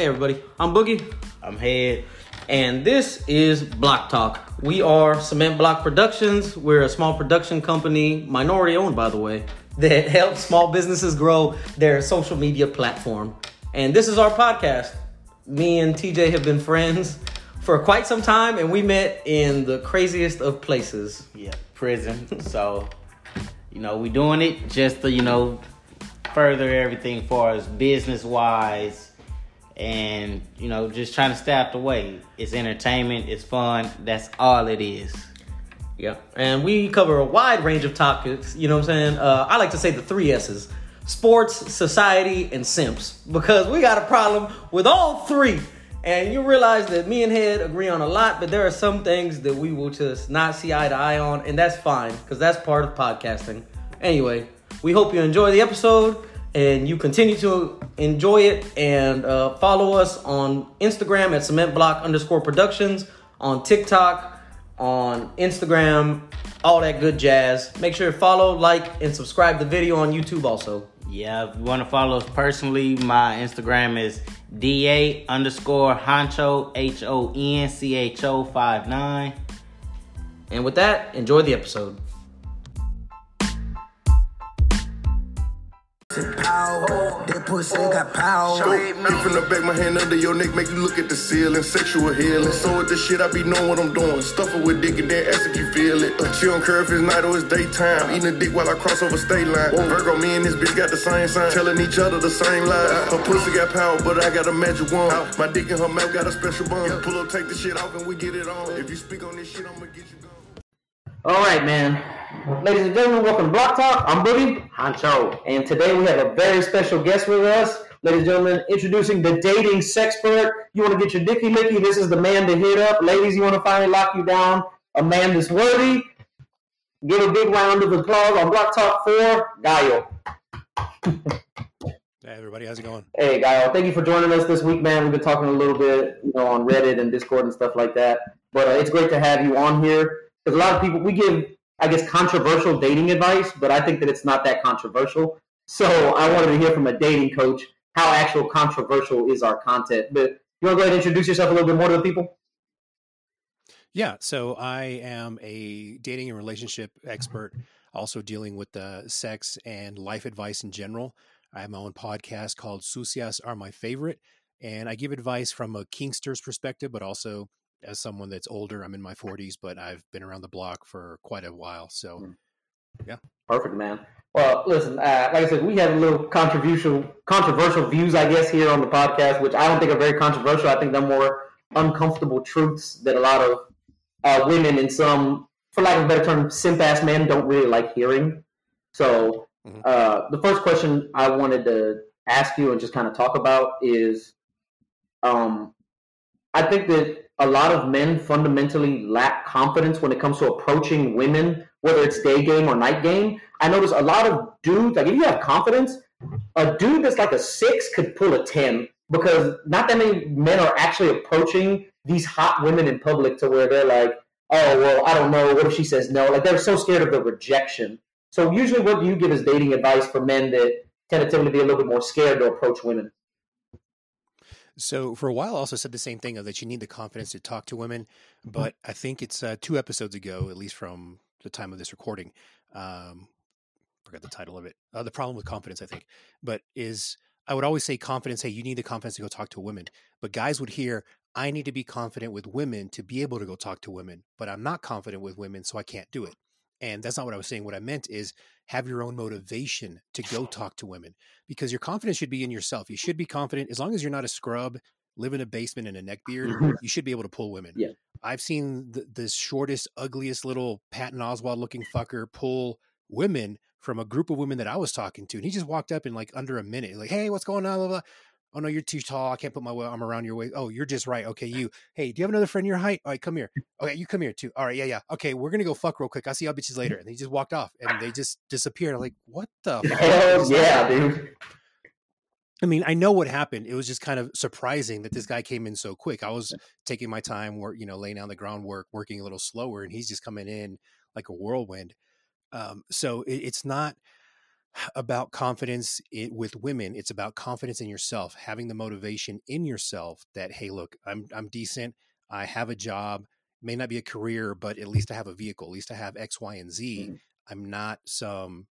Hey everybody, I'm Boogie, I'm Head. and this is Block Talk. We are Cement Block Productions. We're a small production company, minority owned by the way, that helps small businesses grow their social media platform. And this is our podcast. Me and TJ have been friends for quite some time, and we met in the craziest of places. Yeah, prison. so, you know, we doing it just to, you know, further everything for us business wise and, you know, just trying to stay out the way. It's entertainment, it's fun. That's all it is. Yeah, and we cover a wide range of topics. You know what I'm saying? Uh, I like to say the three S's sports, society, and simps because we got a problem with all three. And you realize that me and Head agree on a lot, but there are some things that we will just not see eye to eye on, and that's fine because that's part of podcasting. Anyway, we hope you enjoy the episode and you continue to enjoy it and uh, follow us on Instagram at cement block underscore productions, on TikTok, on Instagram, all that good jazz. Make sure to follow, like, and subscribe the video on YouTube also. Yeah, if you want to follow us personally, my Instagram is DA underscore honcho, H O N C H O 59. And with that, enjoy the episode. Power, that pussy got power. Dope, me from the back, my hand under your neck, make you look at the ceiling. Sexual healing. So with this shit, I be knowing what I'm doing. Stuff it with dick and then ask if you feel it. Uh, she don't care if it's night or it's daytime. Eating a dick while I cross over state line. Virgo, me and this bitch got the same sign. Telling each other the same lie. Her pussy got power, but I got a magic wand. My dick and her mouth got a special bond. Pull up, take the shit off, and we get it on. If you speak on this shit, I'ma get you gone. All right, man. Ladies and gentlemen, welcome to Block Talk. I'm Boogie. Honcho. And today we have a very special guest with us. Ladies and gentlemen, introducing the dating sexpert. You want to get your dicky licky? This is the man to hit up. Ladies, you want to finally lock you down? A man that's worthy? Give a big round of applause on Block Talk for Gaio. Hey everybody, how's it going? Hey, Gaio, thank you for joining us this week, man. We've been talking a little bit, you know, on Reddit and Discord and stuff like that. But uh, it's great to have you on here because a lot of people we give, I guess, controversial dating advice, but I think that it's not that controversial. So I wanted to hear from a dating coach how actual controversial is our content. But you want to go ahead and introduce yourself a little bit more to the people? Yeah, so I am a dating and relationship expert, also dealing with the sex and life advice in general. I have my own podcast called Sucias Are My Favorite, and I give advice from a Kinkster's perspective, but also as someone that's older. I'm in my 40s, but I've been around the block for quite a while. So, yeah. Perfect, man. Well, listen, uh, like I said, we have a little controversial, controversial views, I guess, here on the podcast, which I don't think are very controversial. I think they're more uncomfortable truths that a lot of uh, women and some, for lack of a better term, simp ass men don't really like hearing. So, Mhm. uh, the first question I wanted to ask you and just kind of talk about is, um, I think that a lot of men fundamentally lack confidence when it comes to approaching women, whether it's day game or night game. I notice a lot of dudes, like if you have confidence, a dude that's like a six could pull a 10 because not that many men are actually approaching these hot women in public to where they're like, oh, well, I don't know. What if she says no? Like they're so scared of the rejection. So usually what do you give as dating advice for men that tend to be a little bit more scared to approach women? So for a while, I also said the same thing of that you need the confidence to talk to women. But I think it's uh, two episodes ago, at least from the time of this recording. Um, forgot the title of it. Uh, the problem with confidence, I think, but is I would always say confidence. Hey, you need the confidence to go talk to women. But guys would hear, I need to be confident with women to be able to go talk to women, but I'm not confident with women, so I can't do it. And that's not what I was saying. What I meant is have your own motivation to go talk to women because your confidence should be in yourself. You should be confident as long as you're not a scrub, live in a basement and a neck beard, you should be able to pull women. Yeah. I've seen the, the shortest, ugliest little Patton Oswalt looking fucker pull women from a group of women that I was talking to. And he just walked up in like under a minute, like, hey, what's going on? Blah, blah. Oh, no, you're too tall. I can't put my arm around your waist. Oh, you're just right. Okay, you. Hey, do you have another friend your height? All right, come here. Okay, you come here too. All right, yeah, yeah. Okay, we're gonna go fuck real quick. I'll see y'all bitches later. And he just walked off, and they just disappeared. I'm like, what the? Hell yeah, dude. I mean, I know what happened. It was just kind of surprising that this guy came in so quick. I was taking my time, work, you know, laying down the groundwork, working a little slower, and he's just coming in like a whirlwind. Um, so it, it's not. About confidence it, with women. It's about confidence in yourself, having the motivation in yourself that hey, look, I'm I'm decent. I have a job. May not be a career, but at least I have a vehicle. At least I have X, Y, and Z. Mm-hmm. I'm not some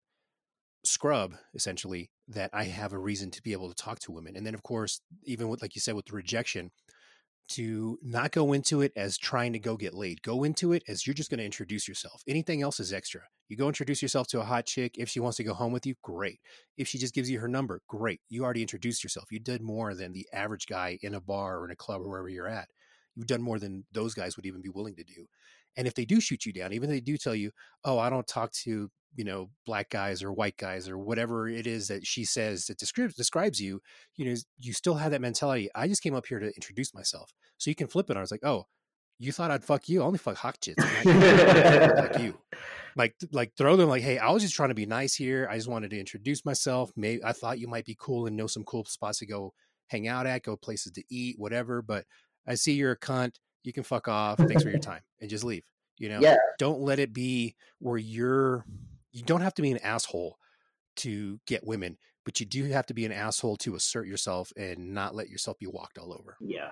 scrub essentially that I have a reason to be able to talk to women. And then of course, even with like you said with the rejection, to not go into it as trying to go get laid. Go into it as you're just going to introduce yourself. Anything else is extra. You go introduce yourself to a hot chick. If she wants to go home with you, great. If she just gives you her number, great. You already introduced yourself. You did more than the average guy in a bar or in a club or wherever you're at. You've done more than those guys would even be willing to do. And if they do shoot you down, even if they do tell you, "Oh, I don't talk to you know black guys or white guys or whatever it is that she says that describes describes you you know you still have that mentality i just came up here to introduce myself. So you can flip it i was like oh you thought i'd fuck you? I only fuck hot chicks like you. Like like throw them like hey i was just trying to be nice here. I just wanted to introduce myself. Maybe i thought you might be cool and know some cool spots to go hang out at go places to eat whatever but i see you're a cunt. You can fuck off. Thanks for your time and just leave you know? Yeah. don't let it be where you're you don't have to be an asshole to get women, but you do have to be an asshole to assert yourself and not let yourself be walked all over. Yeah.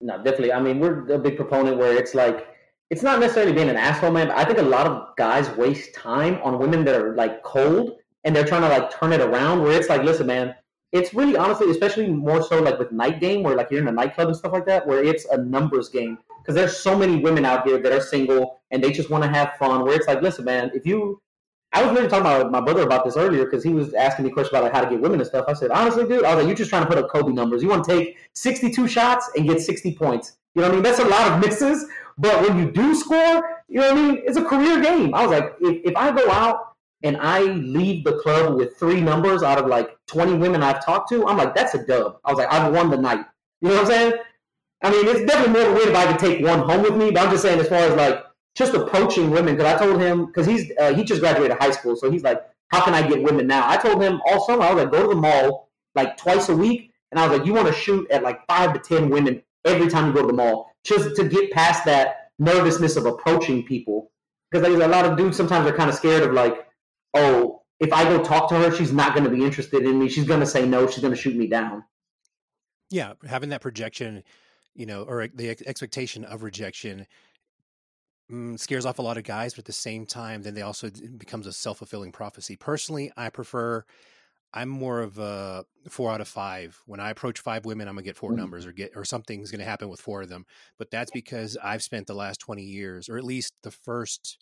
No, definitely. I mean, we're a big proponent where it's like it's not necessarily being an asshole, man. But I think a lot of guys waste time on women that are like cold, and they're trying to like turn it around. Where it's like, listen, man, it's really honestly, especially more so like with night game, where like you're in a nightclub and stuff like that, where it's a numbers game. Because there's so many women out here that are single and they just want to have fun. Where it's like, listen, man, if you I was really talking about my brother about this earlier because he was asking me questions about like how to get women and stuff. I said, honestly, dude, I was like, you're just trying to put up Kobe numbers. You want to take 62 shots and get 60 points. You know what I mean? That's a lot of misses, but when you do score, you know what I mean? It's a career game. I was like, if, if I go out and I leave the club with three numbers out of like 20 women I've talked to, I'm like, that's a dub. I was like, I've won the night. You know what I'm saying? I mean, it's definitely more win if I could take one home with me, but I'm just saying as far as like just approaching women because I told him because he's uh, he just graduated high school, so he's like, how can I get women now? I told him all summer I was like, go to the mall like twice a week, and I was like, you want to shoot at like five to ten women every time you go to the mall, just to get past that nervousness of approaching people. Because like, a lot of dudes sometimes are kind of scared of like, oh, if I go talk to her, she's not going to be interested in me. She's going to say no. She's going to shoot me down. Yeah, having that projection, you know, or the ex- expectation of rejection scares off a lot of guys, but at the same time, then they also becomes a self fulfilling prophecy. Personally, I prefer. I'm more of a four out of five. When I approach five women, I'm gonna get four Mhm. numbers or get or something's gonna happen with four of them. But that's because I've spent the last 20 years, or at least the first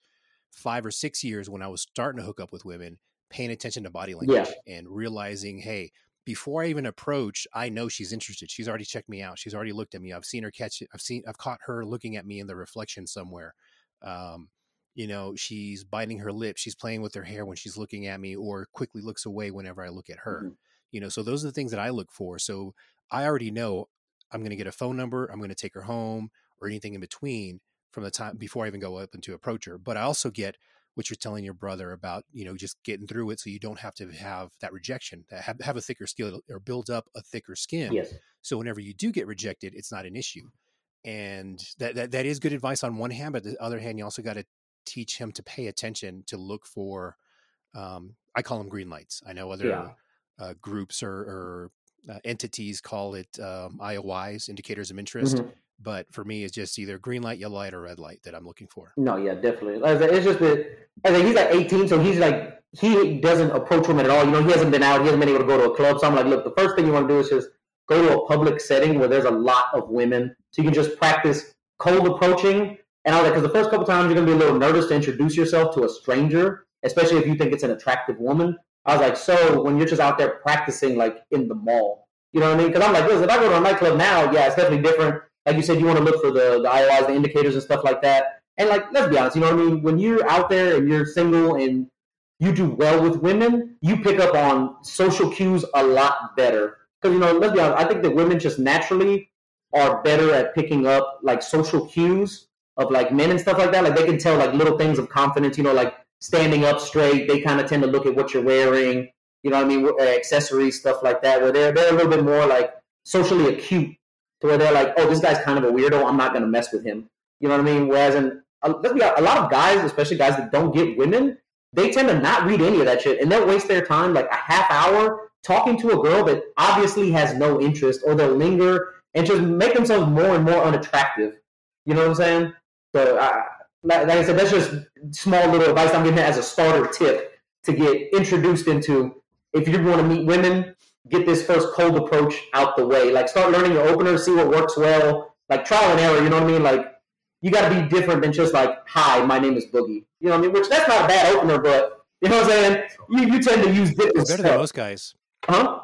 five or six years when I was starting to hook up with women, paying attention to body language and realizing, hey, before I even approach, I know she's interested. She's already checked me out. She's already looked at me. I've seen her catch it. I've seen I've caught her looking at me in the reflection somewhere. Um, you know, she's biting her lip. She's playing with her hair when she's looking at me, or quickly looks away whenever I look at her. Mhm. You know, so those are the things that I look for. So I already know I'm going to get a phone number. I'm going to take her home, or anything in between from the time before I even go up and to approach her. But I also get what you're telling your brother about, you know, just getting through it so you don't have to have that rejection, that have, have a thicker skin or build up a thicker skin. Yes. So whenever you do get rejected, it's not an issue. And that, that, that is good advice on one hand, but the other hand, you also got to teach him to pay attention to look for, um, I call them green lights. I know other Yeah. uh, groups or, or uh, entities call it um, IOIs, indicators of interest. Mhm. But for me, it's just either green light, yellow light, or red light that I'm looking for. No, yeah, definitely. Like it's just that he's like 18, so he's like he doesn't approach women at all. You know, he hasn't been out, he hasn't been able to go to a club. So I'm like, look, the first thing you want to do is just go to a public setting where there's a lot of women, so you can just practice cold approaching. And all that. because the first couple times you're gonna be a little nervous to introduce yourself to a stranger, especially if you think it's an attractive woman. I was like, so when you're just out there practicing like in the mall, you know what I mean? Because I'm like, listen, if I go to a nightclub now, yeah, it's definitely different like you said, you want to look for the, the IOIs, the indicators, and stuff like that. And like, let's be honest, you know what I mean? When you're out there and you're single and you do well with women, you pick up on social cues a lot better. Because you know, let's be honest, I think that women just naturally are better at picking up like social cues of like men and stuff like that. Like they can tell like little things of confidence. You know, like standing up straight. They kind of tend to look at what you're wearing. You know what I mean? Uh, Accessories, stuff like that. Where they're they're a little bit more like socially acute to where they're like, oh, this guy's kind of a weirdo. I'm not going to mess with him. You know what I mean? Whereas in, be a lot of guys, especially guys that don't get women, they tend to not read any of that shit, and they'll waste their time like a half hour talking to a girl that obviously has no interest, or they'll linger and just make themselves more and more unattractive. You know what I'm saying? So, I, like I said, that's just small little advice I'm giving as a starter tip to get introduced into. If you want to meet women, get this first cold approach out the way. Like start learning your opener, see what works well. Like trial and error. You know what I mean? Like you got to be different than just like, "Hi, my name is Boogie." You know what I mean? Which that's not a bad opener, but you know what I'm saying? You, you tend to use different better than stuff. most guys. Huh?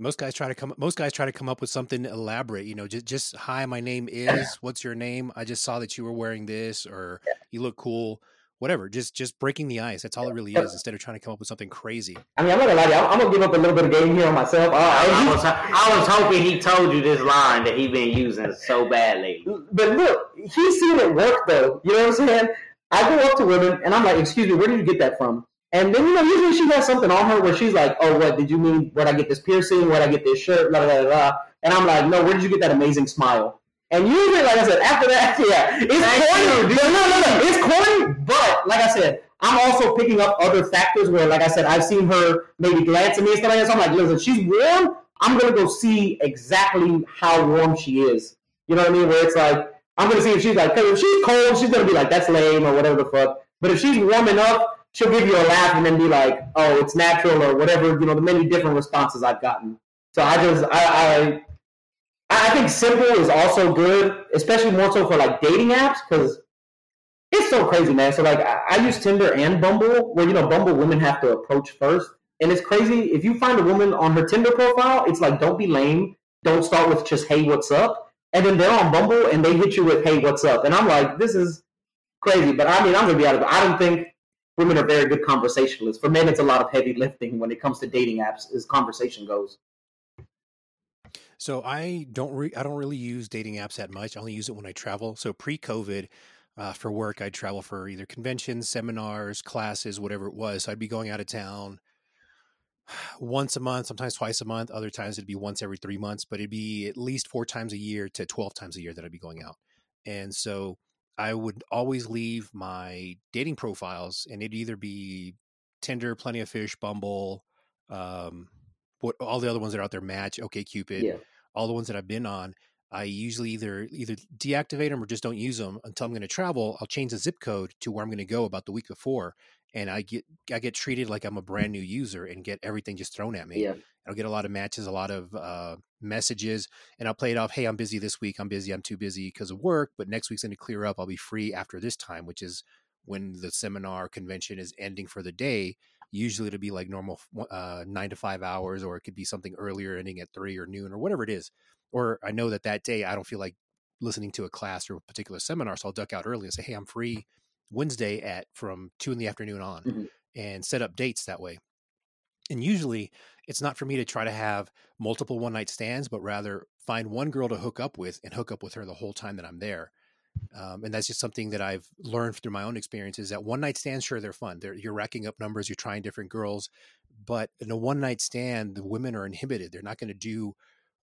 Most guys try to come. Most guys try to come up with something elaborate. You know, just just hi, my name is. What's your name? I just saw that you were wearing this, or you look cool. Whatever. Just just breaking the ice. That's all it really is. Instead of trying to come up with something crazy. I mean, I'm not gonna lie to you. I'm, I'm gonna give up a little bit of game here on myself. Uh, I was I was hoping he told you this line that he been using so badly. But look, he's seen it work though. You know what I'm saying? I go up to women and I'm like, "Excuse me, where did you get that from?" And then you know, usually she has something on her where she's like, "Oh, what did you mean? Where'd I get this piercing? Where'd I get this shirt? Blah blah blah." blah. And I'm like, "No, where did you get that amazing smile?" And usually, like I said, after that, yeah, it's Thank corny. you. But no, no, no, it's corny. But like I said, I'm also picking up other factors where, like I said, I've seen her maybe glance at me and stuff like that. So I'm like, listen, she's warm. I'm gonna go see exactly how warm she is. You know what I mean? Where it's like, I'm gonna see if she's like, if she's cold, she's gonna be like, that's lame or whatever the fuck. But if she's warm enough, she'll give you a laugh and then be like, oh, it's natural or whatever. You know, the many different responses I've gotten. So I just, I, I, I think simple is also good, especially more so for like dating apps because it's so crazy, man. So like, I, I use Tinder and Bumble, where you know Bumble women have to approach first, and it's crazy. If you find a woman on her Tinder profile, it's like, don't be lame. Don't start with just hey, what's up, and then they're on Bumble and they hit you with hey, what's up, and I'm like, this is crazy. But I mean, I'm gonna be out of it. I don't think women are very good conversationalists. For men, it's a lot of heavy lifting when it comes to dating apps, as conversation goes. So I don't re- I don't really use dating apps that much. I only use it when I travel. So pre-COVID, uh, for work, I'd travel for either conventions, seminars, classes, whatever it was. So I'd be going out of town once a month, sometimes twice a month. Other times it'd be once every three months, but it'd be at least four times a year to twelve times a year that I'd be going out. And so I would always leave my dating profiles, and it'd either be Tinder, Plenty of Fish, Bumble, um, what all the other ones that are out there, Match, OK Cupid, Yeah. all the ones that I've been on. I usually either either deactivate them or just don't use them until I'm going to travel. I'll change the zip code to where I'm going to go about the week before, and I get I get treated like I'm a brand new user and get everything just thrown at me. Yeah. I'll get a lot of matches, a lot of uh, messages, and I'll play it off. Hey, I'm busy this week. I'm busy. I'm too busy because of work. But next week's going to clear up. I'll be free after this time, which is when the seminar convention is ending for the day. Usually it'll be like normal uh, nine to five hours, or it could be something earlier, ending at three or noon, or whatever it is. Or I know that that day I don't feel like listening to a class or a particular seminar, so I'll duck out early and say, "Hey, I'm free Wednesday at from two in the afternoon on," Mhm. and set up dates that way. And usually it's not for me to try to have multiple one night stands, but rather find one girl to hook up with and hook up with her the whole time that I'm there. Um, and that's just something that I've learned through my own experiences that one night stands, sure, they're fun. They're, you're racking up numbers, you're trying different girls. But in a one night stand, the women are inhibited. They're not going to do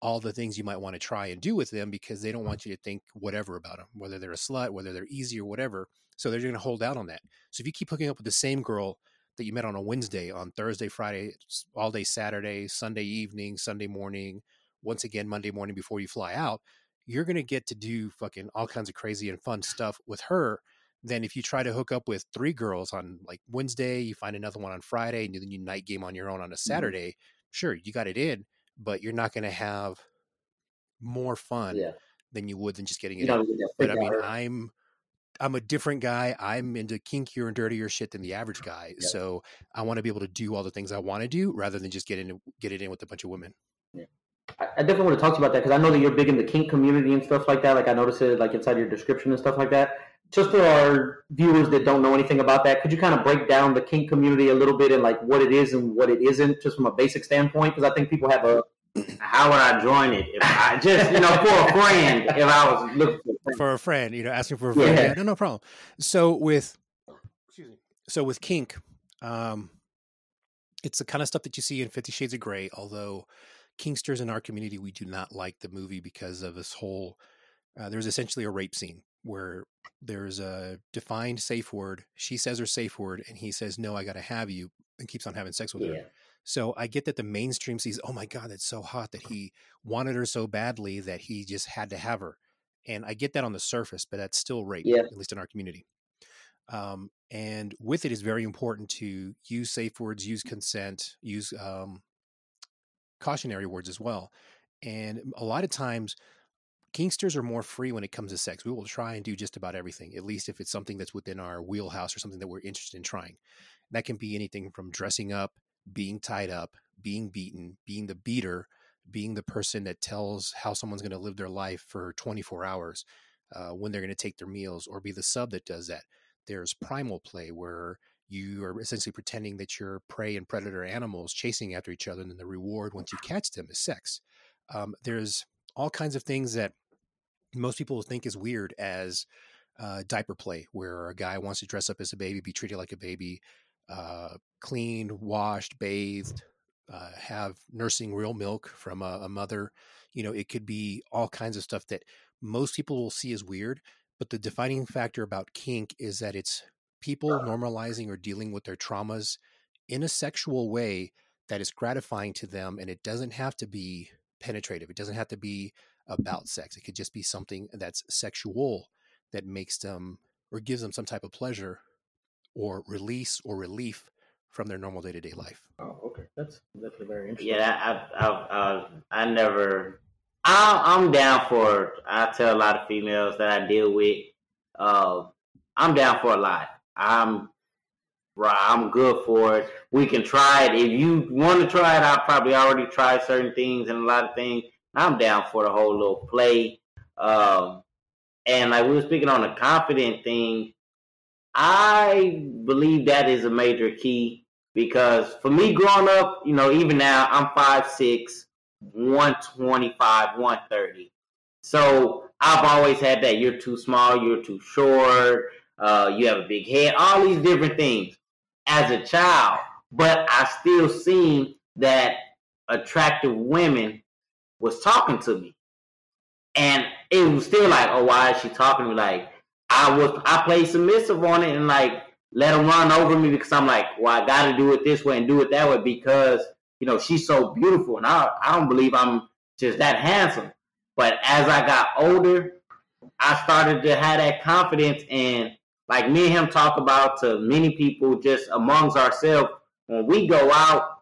all the things you might want to try and do with them because they don't want you to think whatever about them, whether they're a slut, whether they're easy or whatever. So they're going to hold out on that. So if you keep hooking up with the same girl that you met on a Wednesday, on Thursday, Friday, all day Saturday, Sunday evening, Sunday morning, once again Monday morning before you fly out, you're going to get to do fucking all kinds of crazy and fun stuff with her. Then if you try to hook up with three girls on like Wednesday, you find another one on Friday, and then you night game on your own on a Saturday. Sure, you got it in, but you're not going to have more fun Yeah. than you would than just getting it know, in. yeah, But I mean. I'm I'm a different guy. I'm into kinkier and dirtier shit than the average guy. Yeah. So I want to be able to do all the things I want to do rather than just get in get it in with a bunch of women. I, I definitely want to talk to you about that because I know that you're big in the kink community and stuff like that. Like I noticed it like inside your description and stuff like that. Just for our viewers that don't know anything about that, could you kind of break down the kink community a little bit and like what it is and what it isn't, just from a basic standpoint? Because I think people have a How would I join it? If I just, you know, for a friend, if I was looking for a friend. For a friend, you know, asking for a friend. Yeah. Yeah, no, no problem. So with excuse me. So with kink, um, it's the kind of stuff that you see in Fifty Shades of Grey. Although Kinksters in our community, we do not like the movie because of this whole. Uh, there's essentially a rape scene where there's a defined safe word. She says her safe word, and he says, "No, I got to have you," and keeps on having sex with Yeah. her. So I get that the mainstream sees, "Oh my God, that's so hot that he wanted her so badly that he just had to have her," and I get that on the surface, but that's still rape, Yeah. at least in our community. Um, and with it is very important to use safe words, use consent, use um, cautionary words as well. And a lot of times, Kinksters are more free when it comes to sex. We will try and do just about everything, at least if it's something that's within our wheelhouse or something that we're interested in trying. That can be anything from dressing up, being tied up, being beaten, being the beater, being the person that tells how someone's going to live their life for 24 hours, uh, when they're going to take their meals, or be the sub that does that. There's primal play where you are essentially pretending that you're prey and predator animals chasing after each other, and then the reward once you catch them is sex. Um, there's all kinds of things that most people think is weird as uh, diaper play, where a guy wants to dress up as a baby, be treated like a baby, uh, cleaned, washed, bathed, uh, have nursing real milk from a, a mother. You know, it could be all kinds of stuff that most people will see as weird. But the defining factor about kink is that it's people normalizing or dealing with their traumas in a sexual way that is gratifying to them. And it doesn't have to be penetrative, it doesn't have to be about sex. It could just be something that's sexual that makes them or gives them some type of pleasure or release or relief from their normal day to day life. Oh, okay. That's definitely very interesting. Yeah, I, I, I, I never. I, I'm down for. It. I tell a lot of females that I deal with. Uh, I'm down for a lot. I'm. right, I'm good for it. We can try it. If you want to try it, I'll probably already tried certain things and a lot of things. I'm down for the whole little play. Um, and like we were speaking on the confident thing, I believe that is a major key because for me growing up, you know, even now I'm 5'6, 125, 130. So I've always had that you're too small, you're too short, uh, you have a big head, all these different things as a child. But I still seen that attractive women was talking to me. And it was still like, oh, why is she talking to me? Like, I was, I played submissive on it and like let them run over me because I'm like, well, I got to do it this way and do it that way because you know she's so beautiful, and I, I don't believe I'm just that handsome. But as I got older, I started to have that confidence, and like me and him talk about to many people just amongst ourselves when we go out,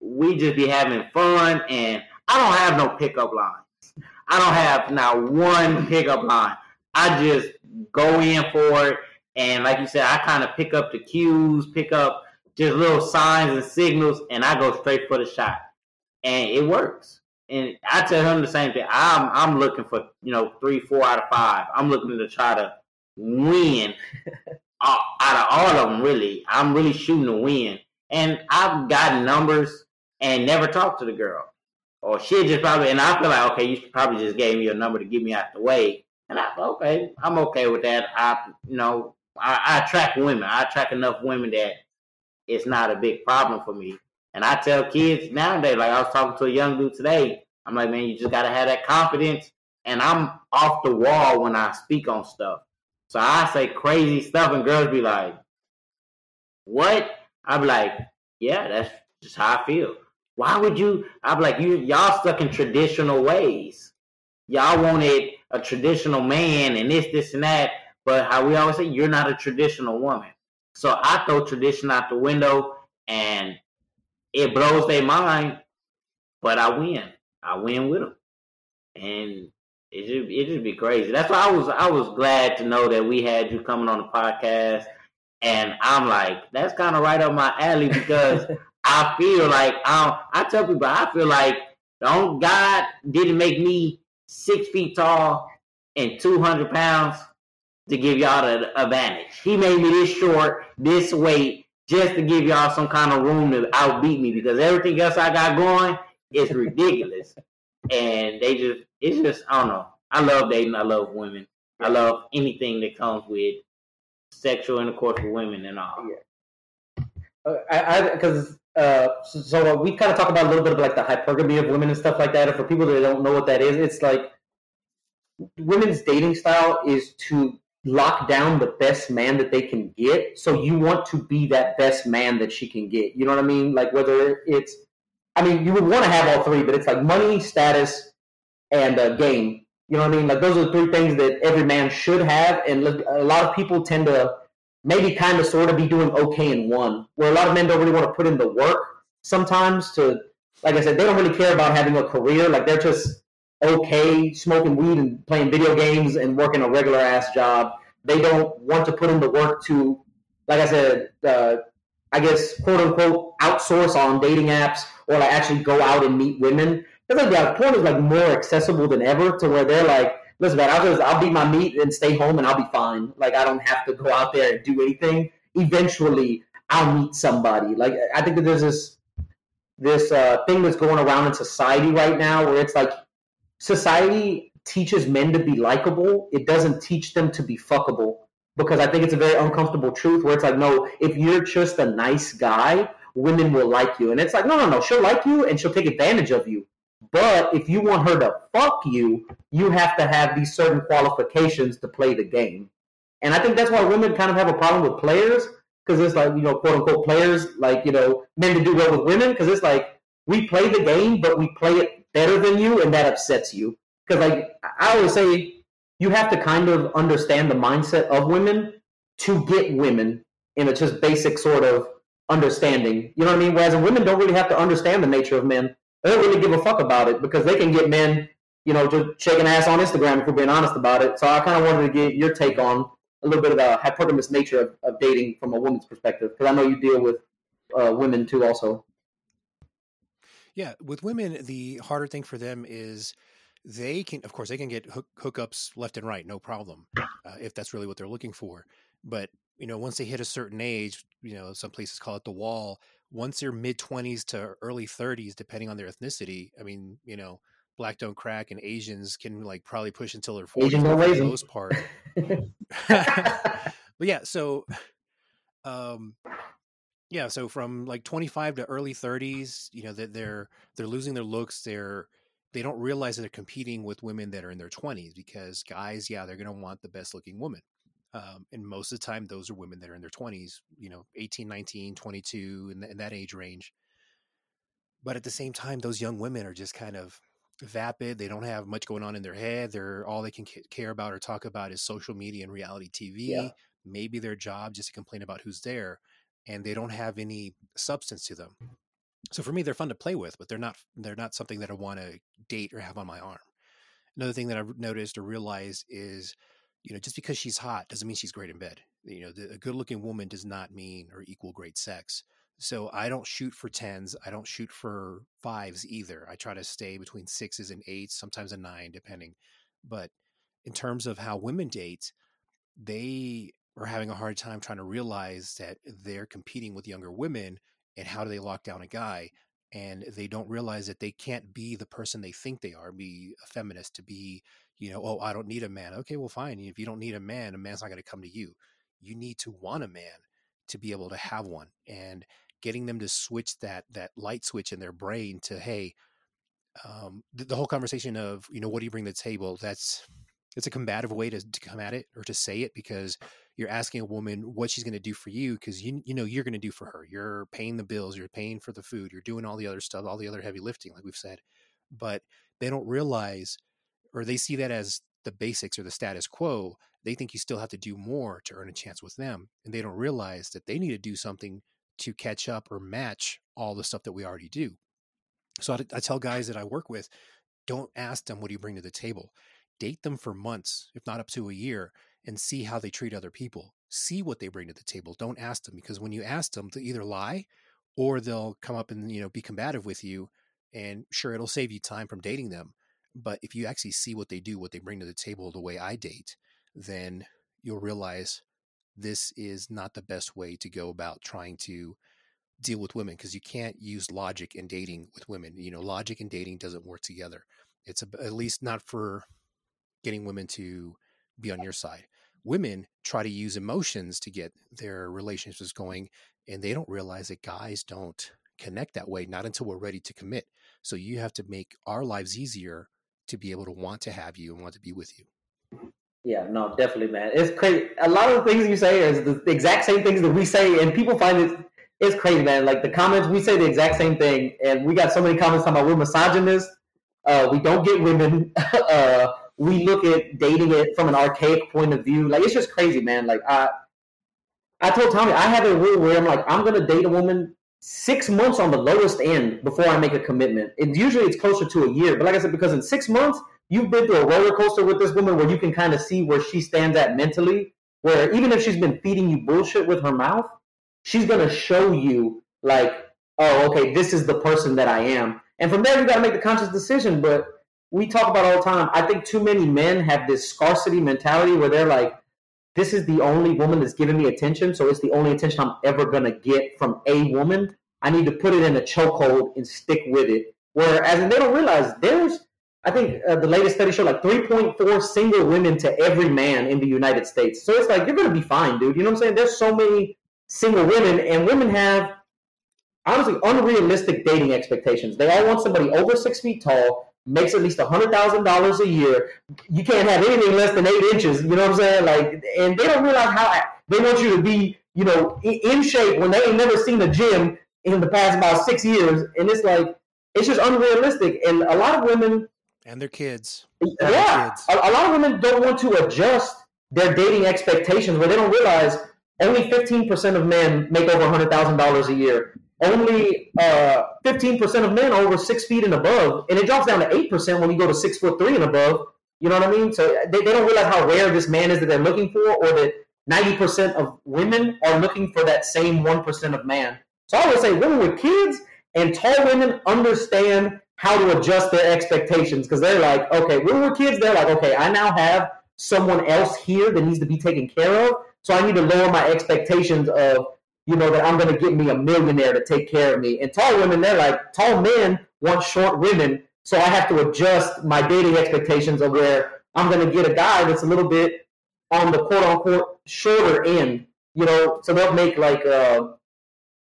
we just be having fun, and I don't have no pickup lines. I don't have not one pickup line. I just go in for it. And like you said, I kind of pick up the cues, pick up just little signs and signals, and I go straight for the shot. And it works. And I tell him the same thing. I'm I'm looking for, you know, three, four out of five. I'm looking to try to win out of all of them, really. I'm really shooting to win. And I've gotten numbers and never talked to the girl. Or she just probably, and I feel like, okay, you probably just gave me a number to get me out the way. And I okay, I'm okay with that. I, you know, I, I attract women. I attract enough women that it's not a big problem for me. And I tell kids nowadays, like I was talking to a young dude today, I'm like, man, you just gotta have that confidence. And I'm off the wall when I speak on stuff. So I say crazy stuff, and girls be like, "What?" I'm like, "Yeah, that's just how I feel." Why would you? I'm like, "You y'all stuck in traditional ways. Y'all wanted a traditional man and this, this, and that." But how we always say, you're not a traditional woman. So I throw tradition out the window, and it blows their mind. But I win. I win with them, and it just it just be crazy. That's why I was I was glad to know that we had you coming on the podcast, and I'm like that's kind of right up my alley because I feel like I I tell people I feel like don't God didn't make me six feet tall and two hundred pounds to give y'all the advantage. He made me this short, this weight, just to give y'all some kind of room to outbeat me because everything else I got going is ridiculous. and they just, it's just, I don't know. I love dating. I love women. I love anything that comes with sexual intercourse with women and all. Yeah. Uh, I because uh, so, so we kind of talk about a little bit of like the hypergamy of women and stuff like that. And for people that don't know what that is, it's like women's dating style is to lock down the best man that they can get. So you want to be that best man that she can get. You know what I mean? Like whether it's, I mean, you would want to have all three, but it's like money, status, and uh, game. You know what I mean? Like those are the three things that every man should have, and a lot of people tend to maybe kind of sort of be doing okay in one. Where a lot of men don't really want to put in the work sometimes to, like I said, they don't really care about having a career. Like they're just okay smoking weed and playing video games and working a regular ass job. They don't want to put in the work to, like I said, uh, I guess quote unquote outsource on dating apps or like actually go out and meet women. Because like porn is like more accessible than ever to where they're like, listen, man, I'll just I'll beat my meat and stay home and I'll be fine. Like I don't have to go out there and do anything. Eventually, I'll meet somebody. Like I think that there's this this uh, thing that's going around in society right now where it's like society teaches men to be likable. It doesn't teach them to be fuckable because I think it's a very uncomfortable truth where it's like, no, if you're just a nice guy, women will like you. And it's like, no, no, no, she'll like you and she'll take advantage of you. But if you want her to fuck you, you have to have these certain qualifications to play the game. And I think that's why women kind of have a problem with players because it's like, you know, quote unquote players, like, you know, men to do well with women because it's like we play the game, but we play it better than you and that upsets you. Because, like, I always say, you have to kind of understand the mindset of women to get women in a just basic sort of understanding. You know what I mean? Whereas women don't really have to understand the nature of men. They don't really give a fuck about it because they can get men, you know, just shaking ass on Instagram if we're being honest about it. So I kind of wanted to get your take on a little bit of the hypergamous nature of, of dating from a woman's perspective because I know you deal with uh, women too, also. Yeah, with women, the harder thing for them is they can, of course, they can get hook, hookups left and right, no problem, uh, if that's really what they're looking for. But you know, once they hit a certain age, you know, some places call it the wall. Once they're mid twenties to early thirties, depending on their ethnicity, I mean, you know, black don't crack, and Asians can like probably push until they're forty for the most part. but yeah, so um yeah, so from like 25 to early 30s, you know, that they're they're losing their looks, they're they don't realize that they're competing with women that are in their 20s because guys, yeah, they're going to want the best looking woman. Um, and most of the time, those are women that are in their 20s, you know, 18, 19, 22, in, in that age range. But at the same time, those young women are just kind of vapid. They don't have much going on in their head. They're all they can care about or talk about is social media and reality TV. Yeah. Maybe their job just to complain about who's there, and they don't have any substance to them. So for me, they're fun to play with, but they're not they're not something that I want to date or have on my arm. Another thing that I've noticed or realized is, you know, just because she's hot doesn't mean she's great in bed. You know, the, a good looking woman does not mean or equal great sex. So I don't shoot for tens. I don't shoot for fives either. I try to stay between sixes and eights, sometimes a nine, depending. But in terms of how women date, they are having a hard time trying to realize that they're competing with younger women and how do they lock down a guy and they don't realize that they can't be the person they think they are be a feminist to be you know oh i don't need a man okay well fine if you don't need a man a man's not going to come to you you need to want a man to be able to have one and getting them to switch that that light switch in their brain to hey um, the, the, whole conversation of you know what do you bring to the table that's it's a combative way to, to come at it or to say it because you're asking a woman what she's going to do for you because you you know you're going to do for her. You're paying the bills, you're paying for the food, you're doing all the other stuff, all the other heavy lifting, like we've said. But they don't realize, or they see that as the basics or the status quo. They think you still have to do more to earn a chance with them, and they don't realize that they need to do something to catch up or match all the stuff that we already do. So I, I tell guys that I work with, don't ask them what do you bring to the table. Date them for months, if not up to a year, and see how they treat other people. See what they bring to the table. Don't ask them because when you ask them, they'll either lie or they'll come up and you know be combative with you. And sure, it'll save you time from dating them. But if you actually see what they do, what they bring to the table, the way I date, then you'll realize this is not the best way to go about trying to deal with women because you can't use logic in dating with women. You know, logic and dating doesn't work together. It's a, at least not for getting women to be on your side. Women try to use emotions to get their relationships going, and they don't realize that guys don't connect that way, not until we're ready to commit. So you have to make our lives easier to be able to want to have you and want to be with you. Yeah, no, definitely, man. It's crazy. A lot of the things you say is the, exact same things that we say, and people find it it's crazy, man. Like the comments, we say the exact same thing, and we got so many comments talking about we're misogynists. Uh, we don't get women. uh, we look at dating it from an archaic point of view. Like it's just crazy, man. Like I, I told Tommy I have a rule where I'm like I'm gonna date a woman six months on the lowest end before I make a commitment. And usually it's closer to a year. But like I said, because in six months you've been through a roller coaster with this woman where you can kind of see where she stands at mentally. Where even if she's been feeding you bullshit with her mouth, she's gonna show you like, oh, okay, this is the person that I am. And from there you gotta make the conscious decision. But we talk about all the time. I think too many men have this scarcity mentality where they're like, this is the only woman that's giving me attention, so it's the only attention I'm ever gonna get from a woman. I need to put it in a chokehold and stick with it. Whereas, they don't realize there's, I think uh, the latest study showed like 3.4 single women to every man in the United States. So it's like you're gonna be fine, dude. You know what I'm saying? There's so many single women, and women have honestly unrealistic dating expectations. They all want somebody over six feet tall, makes at least hundred thousand dollars a year. You can't have anything less than eight inches. You know what I'm saying? Like, and they don't realize how they want you to be, you know, in shape when they ain't never seen a gym in the past about six years. And it's like it's just unrealistic. And a lot of women and their kids, yeah, kids. A, a lot of women don't want to adjust their dating expectations where they don't realize only 15% of men make over $100,000 a year. Only uh, 15% of men are over six feet and above, and it drops down to 8% when you go to six foot three and above. You know what I mean? So they, they don't realize how rare this man is that they're looking for, or that 90% of women are looking for that same 1% of man. So I would say women with kids and tall women understand how to adjust their expectations because they're like, okay, women with kids, they're like, okay, I now have someone else here that needs to be taken care of. So I need to lower my expectations of, you know, that I'm going to get me a millionaire to take care of me. And tall women, they're like, tall men want short women. So I have to adjust my dating expectations of where I'm going to get a guy that's a little bit on the quote unquote shorter end, you know, so they'll make like, uh,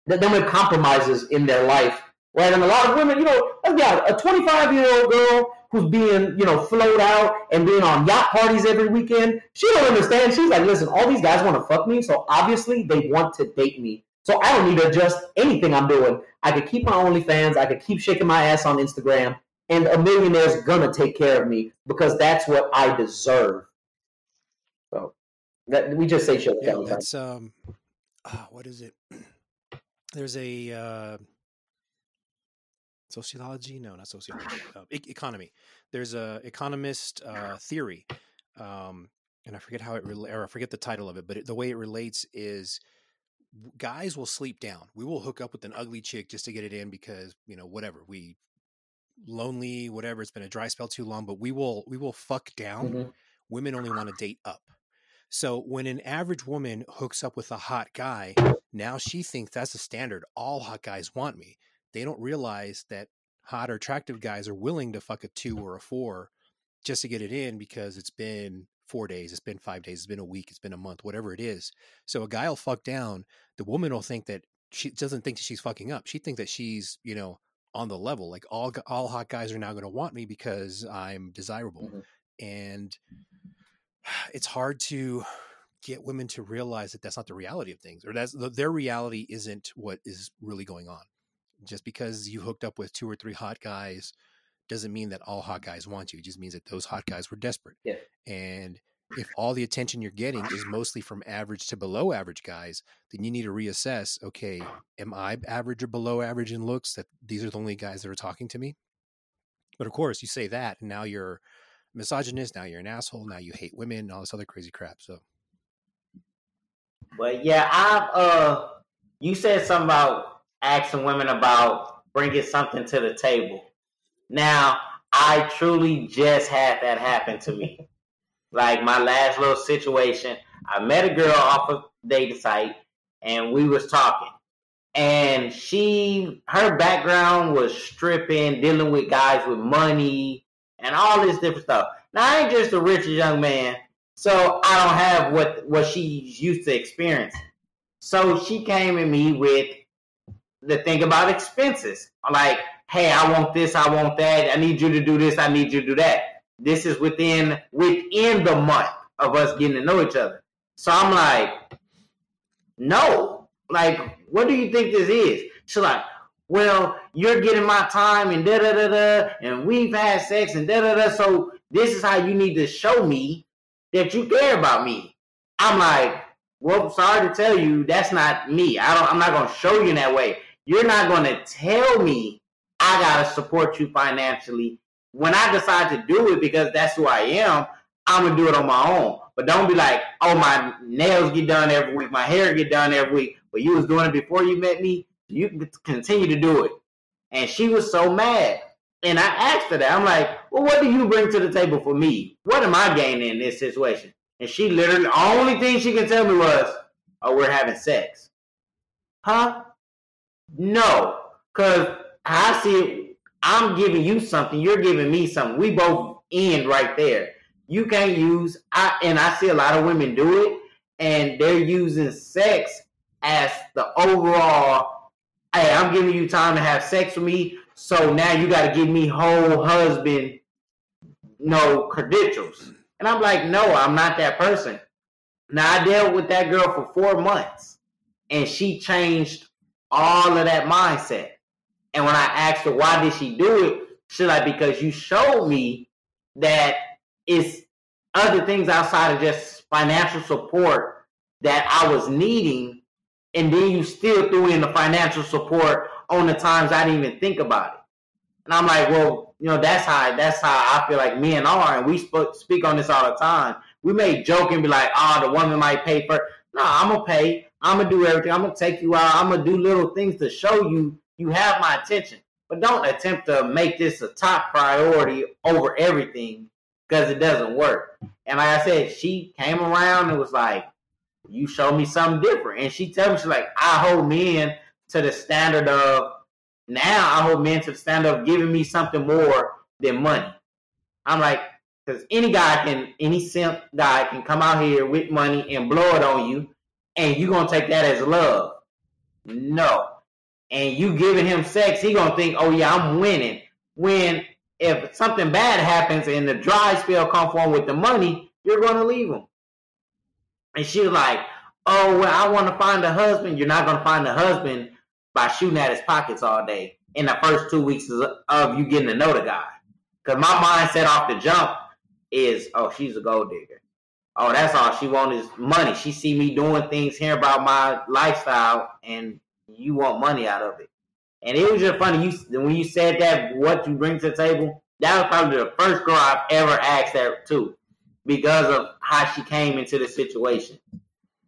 they'll make compromises in their life. Right. And a lot of women, you know, honest, a 25 year old girl who's being, you know, float out and being on yacht parties every weekend. She don't understand. She's like, listen, all these guys want to fuck me, so obviously they want to date me. So I don't need to adjust anything I'm doing. I could keep my OnlyFans. I could keep shaking my ass on Instagram, and a millionaire's gonna take care of me because that's what I deserve. So that we just say shit. Yeah, that's um, uh, what is it? There's a uh, sociology? No not sociology uh, e- economy. There's a economist uh, theory um, and i forget how it re- or i forget the title of it but it, the way it relates is guys will sleep down. We will hook up with an ugly chick just to get it in because you know whatever. We lonely whatever it's been a dry spell too long but we will we will fuck down. Mm-hmm. women only want to date up. So when an average woman hooks up with a hot guy now she thinks that's the standard. All hot guys want me they don't realize that hot or attractive guys are willing to fuck a two or a four just to get it in because it's been four days, it's been five days, it's been a week, it's been a month, whatever it is. So a guy will fuck down. The woman will think that she doesn't think that she's fucking up. She thinks that she's, you know, on the level. Like all all hot guys are now going to want me because I'm desirable, mm-hmm. and it's hard to get women to realize that that's not the reality of things, or that's their reality isn't what is really going on just because you hooked up with two or three hot guys doesn't mean that all hot guys want you. It just means that those hot guys were desperate. Yeah. And if all the attention you're getting is mostly from average to below average guys, then you need to reassess, okay, am I average or below average in looks that these are the only guys that are talking to me? But of course, you say that and now you're misogynist, now you're an asshole, now you hate women, and all this other crazy crap. So But yeah, I've uh you said something about asking women about bringing something to the table. Now, I truly just had that happen to me. like my last little situation, I met a girl off of dating site and we was talking. And she her background was stripping, dealing with guys with money and all this different stuff. Now I ain't just a rich young man, so I don't have what what she's used to experiencing. So she came at me with the thing about expenses. Like, hey, I want this, I want that, I need you to do this, I need you to do that. This is within within the month of us getting to know each other. So I'm like, no. Like, what do you think this is? She's like, well, you're getting my time and da da da da, and we've had sex and da da da. So this is how you need to show me that you care about me. I'm like, well, sorry to tell you, that's not me. I don't. I'm not gonna show you in that way. You're not gonna tell me I gotta support you financially when I decide to do it because that's who I am. I'm gonna do it on my own. But don't be like, oh, my nails get done every week, my hair get done every week. But you was doing it before you met me. You can continue to do it. And she was so mad. And I asked her that. I'm like, well, what do you bring to the table for me? What am I gaining in this situation? And she literally, the only thing she can tell me was, oh, we're having sex. Huh? No. Because I see I'm giving you something, you're giving me something. We both end right there. You can't use, I and I see a lot of women do it, and they're using sex as the overall, hey, I'm giving you time to have sex with me, so now you got to give me whole husband no credentials. And I'm like, no, I'm not that person. Now I dealt with that girl for four months, and she changed all of that mindset. And when I asked her why did she do it, she's like, because you showed me that it's other things outside of just financial support that I was needing, and then you still threw in the financial support on the times I didn't even think about it. And I'm like, well, you know, that's how that's how I feel like men are, and we sp- speak on this all the time. We may joke and be like, oh, the woman might pay for. No, I'm gonna pay. I'm gonna do everything. I'm gonna take you out. I'm gonna do little things to show you you have my attention. But don't attempt to make this a top priority over everything because it doesn't work. And like I said, she came around and was like, "You show me something different." And she told me she's like, "I hold men to the standard of now. I hold men to the standard of giving me something more than money." I'm like, because any guy can, any simp guy can come out here with money and blow it on you, and you gonna take that as love? No. And you giving him sex, he gonna think, "Oh yeah, I'm winning." When if something bad happens and the dry spell come for him with the money, you're gonna leave him. And she's like, "Oh well, I want to find a husband." You're not gonna find a husband by shooting at his pockets all day in the first two weeks of you getting to know the guy. Because my mindset off the jump is, "Oh, she's a gold digger." Oh, that's all she wants is money. She see me doing things, hear about my lifestyle, and you want money out of it. And it was just funny. You when you said that, what you bring to the table. That was probably the first girl I've ever asked that to, because of how she came into the situation.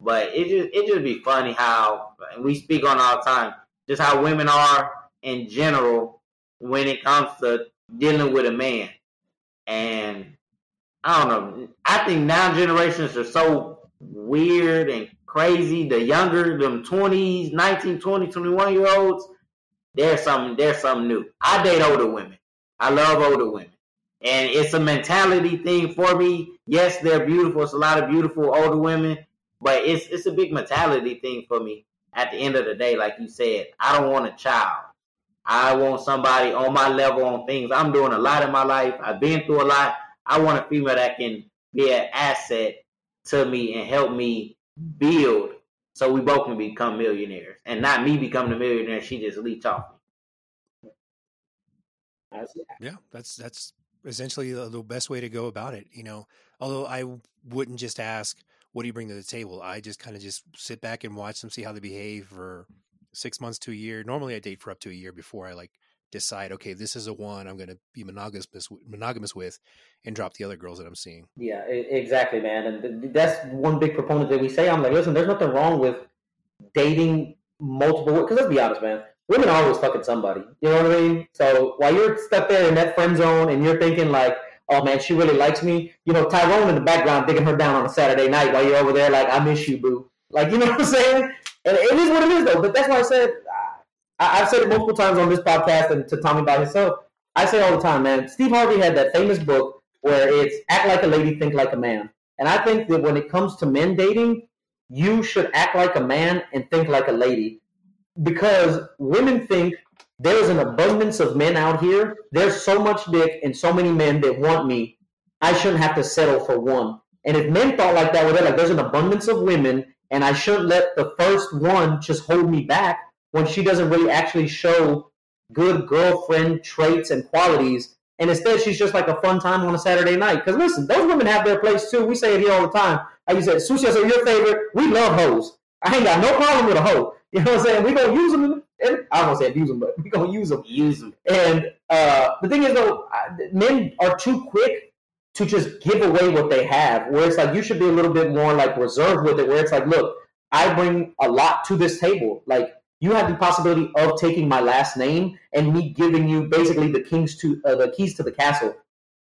But it just it just be funny how and we speak on all the time, just how women are in general when it comes to dealing with a man. And I don't know. I think now generations are so weird and crazy. The younger, them 20s, 19, 20, 21 year olds, there's something, there's something new. I date older women. I love older women. And it's a mentality thing for me. Yes, they're beautiful. It's a lot of beautiful older women, but it's it's a big mentality thing for me. At the end of the day, like you said, I don't want a child. I want somebody on my level on things. I'm doing a lot in my life. I've been through a lot. I want a female that can be an asset to me and help me build. So we both can become millionaires. And not me becoming a millionaire she just leech off me. Yeah that's that's essentially the, the best way to go about it you know? Although i wouldn't just ask what do you bring to the table? I just kind of just sit back and watch them see how they behave for six months to a year. Normally i date for up to a year before i like decide okay this is a one i'm going to be monogamous monogamous with and drop the other girls that i'm seeing. Yeah exactly man and that's one big proponent that we say i'm like listen there's nothing wrong with dating multiple because let's be honest man women are always fucking somebody you know what i mean? So while you're stuck there in that friend zone and you're thinking like oh man she really likes me you know tyrone in the background digging her down on a saturday night while you're over there like i miss you boo like you know what i'm saying? And it is what it is though but that's why i said I, have said it multiple times on this podcast and to Tommy by himself. I say all the time, man. Steve Harvey had that famous book where it's act like a lady, think like a man. And I think that when it comes to men dating, you should act like a man and think like a lady. Because women think there's an abundance of men out here. There's so much dick and so many men that want me. I shouldn't have to settle for one. And if men thought like that, where they're like, there's an abundance of women, and I shouldn't let the first one just hold me back when she doesn't really actually show good girlfriend traits and qualities. And instead, she's just like a fun time on a Saturday night. Because listen, those women have their place too. We say it here all the time. Like you said, sushi are your favorite. We love hoes. I ain't got no problem with a hoe. You know what I'm saying? We gonna use them. And I don't say abuse them, but we gonna use them. Use them. And uh, the thing is, though, men are too quick to just give away what they have. Where it's like you should be a little bit more like reserved with it. Where it's like, look, I bring a lot to this table. Like you have the possibility of taking my last name and me giving you basically the kings to uh, the keys to the castle,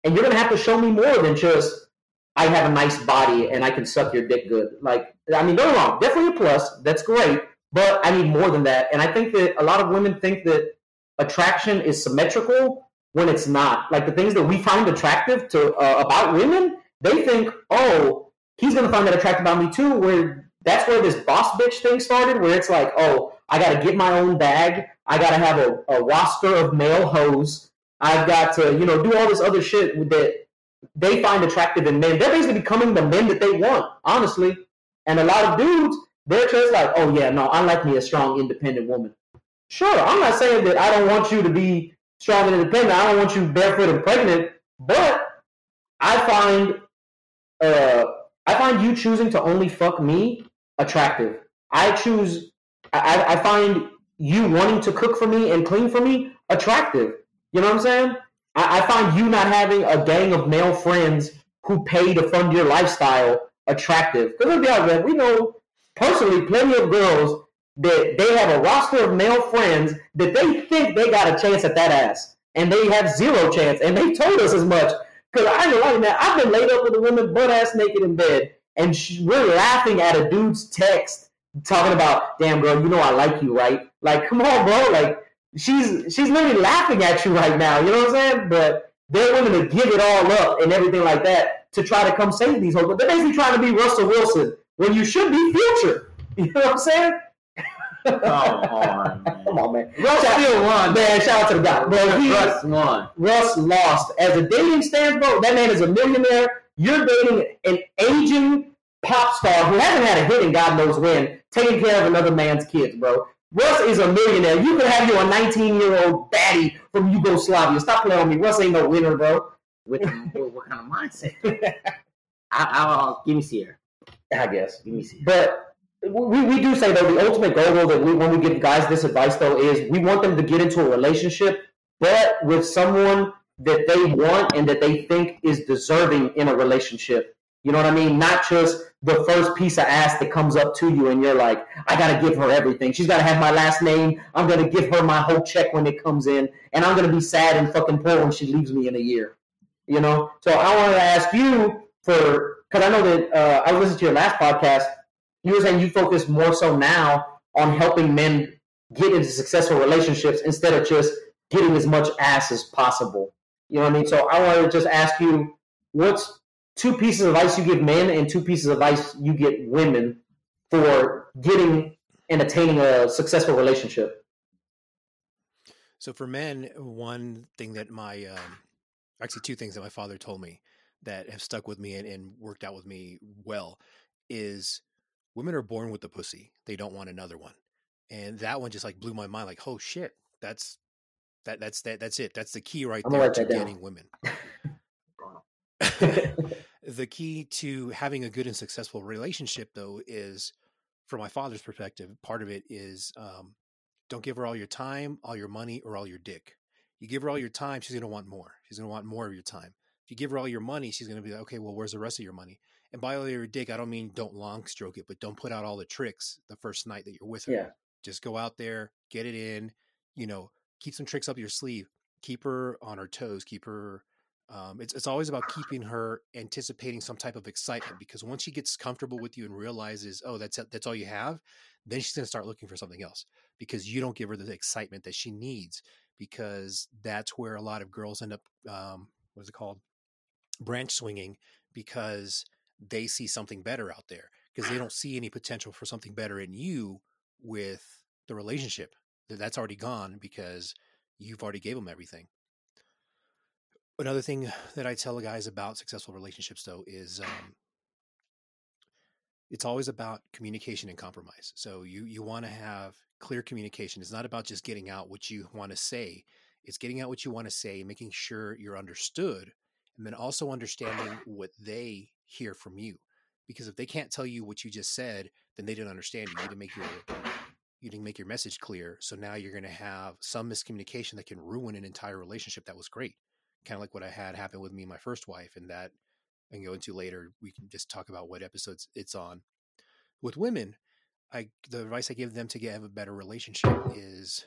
and you're gonna have to show me more than just I have a nice body and I can suck your dick good. Like I mean, get wrong, definitely a plus. That's great, but I need more than that. And I think that a lot of women think that attraction is symmetrical when it's not. Like the things that we find attractive to uh, about women, they think, oh, he's gonna find that attractive about me too. Where that's where this boss bitch thing started, where it's like, oh, I gotta get my own bag. I gotta have a, a roster of male hoes. I've got to, you know, do all this other shit that they find attractive in men. They're basically becoming the men that they want, honestly. And a lot of dudes, they're just like, oh yeah, no, I like me a strong, independent woman. Sure, I'm not saying that I don't want you to be strong and independent. I don't want you barefoot and pregnant, but I find uh, I find you choosing to only fuck me attractive. I choose. I, I find you wanting to cook for me and clean for me attractive. You know what I'm saying? I, I find you not having a gang of male friends who pay to fund your lifestyle attractive. Because be honest, we know personally plenty of girls that they have a roster of male friends that they think they got a chance at that ass, and they have zero chance, and they told us as much. Because I ain't lying, man. I've been laid up with a woman butt ass naked in bed, and she, we're laughing at a dude's text talking about, "Damn girl, you know I like you, right?" Like, come on, bro. Like, she's she's literally laughing at you right now. You know what I'm saying? But they're willing to give it all up and everything like that to try to come save these hoes. But they're basically trying to be Russell Wilson when you should be Future. You know what I'm saying? Come on, man. Come on, man. Russ Shout- still won. Man, shout out to the guy. Bro, he, Russ won. Russ lost. As a dating stands, bro, that man is a millionaire. You're dating an aging pop star who hasn't had a hit in God knows when, taking care of another man's kids, bro. Russ is a millionaire. You could have your 19 year old baddie from Yugoslavia. Stop playing on me. Russ ain't no winner, bro. With what, what kind of mindset? I, I'll uh, give me Ciara. I guess. Give me Ciara. But we, we do say though the ultimate goal though that we, when we give guys this advice though is we want them to get into a relationship, but with someone that they want and that they think is deserving in a relationship. You know what I mean? Not just the first piece of ass that comes up to you and you're like, I gotta give her everything. She's gotta have my last name. I'm gonna give her my whole check when it comes in, and I'm gonna be sad and fucking poor when she leaves me in a year. You know? So I wanted to ask you for because I know that uh, I listened to your last podcast. You were saying you focus more so now on helping men get into successful relationships instead of just getting as much ass as possible. You know what I mean? So I wanted to just ask you, what's two pieces of advice you give men and two pieces of advice you get women for getting and attaining a successful relationship? So for men, one thing that my um, actually two things that my father told me that have stuck with me and, and worked out with me well is women are born with the pussy. They don't want another one. And that one just like blew my mind. Like, oh shit, that's that that's that that's it. That's the key right I'm there to that down. getting women. the key to having a good and successful relationship though is from my father's perspective part of it is um, don't give her all your time all your money or all your dick. You give her all your time she's going to want more. She's going to want more of your time. If you give her all your money she's going to be like okay well where's the rest of your money? And by all your dick i don't mean don't long stroke it but don't put out all the tricks the first night that you're with her. Yeah. just go out there get it in you know keep some tricks up your sleeve. Keep her on her toes keep her um, it's, it's always about keeping her anticipating some type of excitement because once she gets comfortable with you and realizes oh that's that's all you have then she's going to start looking for something else because you don't give her the excitement that she needs because that's where a lot of girls end up um, what is it called branch swinging because they see something better out there because they don't see any potential for something better in you with the relationship That- That's already gone because you've already gave them everything. Another thing that I tell guys about successful relationships, though, is um, it's always about communication and compromise. So you you want to have clear communication. It's not about just getting out what you want to say. It's getting out what you want to say, making sure you're understood, and then also understanding what they hear from you. Because if they can't tell you what you just said, then they didn't understand you. You didn't make your you didn't make your message clear. So now you're going to have some miscommunication that can ruin an entire relationship that was great. Kind of like what I had happen with me and my first wife, and that I can go into later. We can just talk about what episodes it's on. With women, I the advice I give them to get have a better relationship is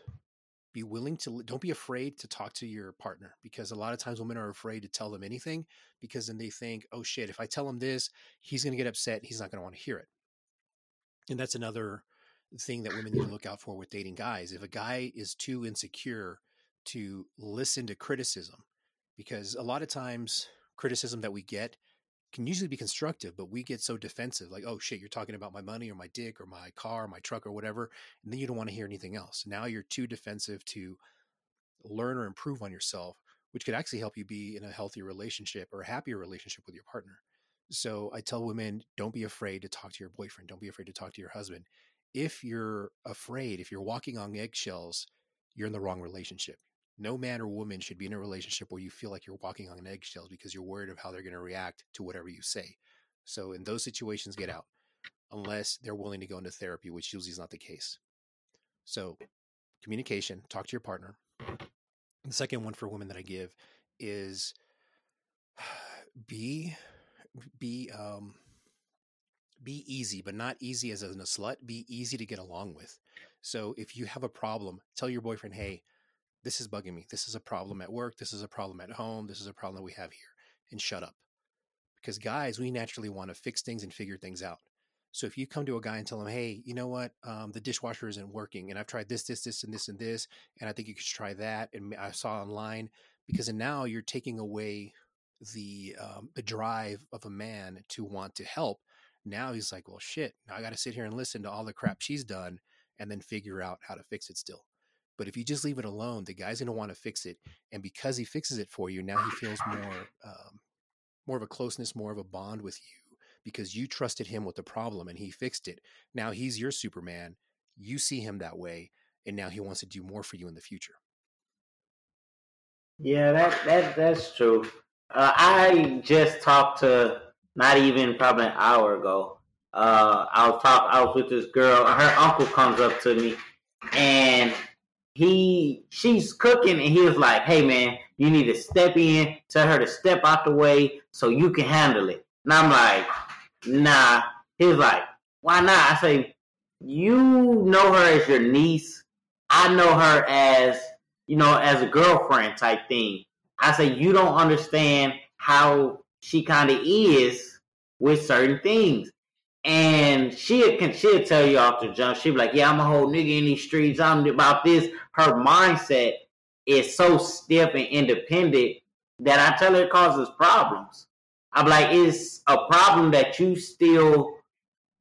be willing to don't be afraid to talk to your partner because a lot of times women are afraid to tell them anything because then they think, oh shit, if I tell him this, he's going to get upset. He's not going to want to hear it. And that's another thing that women need to look out for with dating guys. If a guy is too insecure to listen to criticism, because a lot of times criticism that we get can usually be constructive, but we get so defensive, like, oh shit, you're talking about my money or my dick or my car, or my truck or whatever, and then you don't want to hear anything else. Now you're too defensive to learn or improve on yourself, which could actually help you be in a healthier relationship or a happier relationship with your partner. So I tell women, don't be afraid to talk to your boyfriend. Don't be afraid to talk to your husband. If you're afraid, if you're walking on eggshells, you're in the wrong relationship. No man or woman should be in a relationship where you feel like you're walking on eggshells because you're worried of how they're going to react to whatever you say. So in those situations, get out unless they're willing to go into therapy, which usually is not the case. So communication, talk to your partner. The second one for women that I give is be be um be easy, but not easy as in a slut. Be easy to get along with. So if you have a problem, tell your boyfriend, "Hey, this is bugging me. This is a problem at work. This is a problem at home. This is a problem that we have here," and shut up. Because guys, we naturally want to fix things and figure things out. So if you come to a guy and tell him, "Hey, you know what? Um, the dishwasher isn't working, and I've tried this, this, this, and this, and this, and I think you should try that," and I saw online, because now you're taking away the um, the drive of a man to want to help. Now he's like, "Well, shit. Now I got to sit here and listen to all the crap she's done, and then figure out how to fix it still." But if you just leave it alone, the guy's going to want to fix it, and because he fixes it for you, now he feels more um, more of a closeness, more of a bond with you because you trusted him with the problem and he fixed it. Now he's your Superman. You see him that way, and now he wants to do more for you in the future. Yeah, that that that's true. Uh, I just talked to not even probably an hour ago. Uh, I was talk. I was with this girl. Her uncle comes up to me, and he she's cooking, and he was like, "Hey, man, you need to step in. Tell her to step out the way so you can handle it." And I'm like, "Nah." He was like, "Why not?" I say, "You know her as your niece. I know her as." you know, as a girlfriend type thing. I say you don't understand how she kind of is with certain things. And she can she'll tell you off the jump. She'll be like, "Yeah, I'm a whole nigga in these streets. I'm about this." Her mindset is so stiff and independent that I tell her it causes problems. I'm like, it's a problem that you still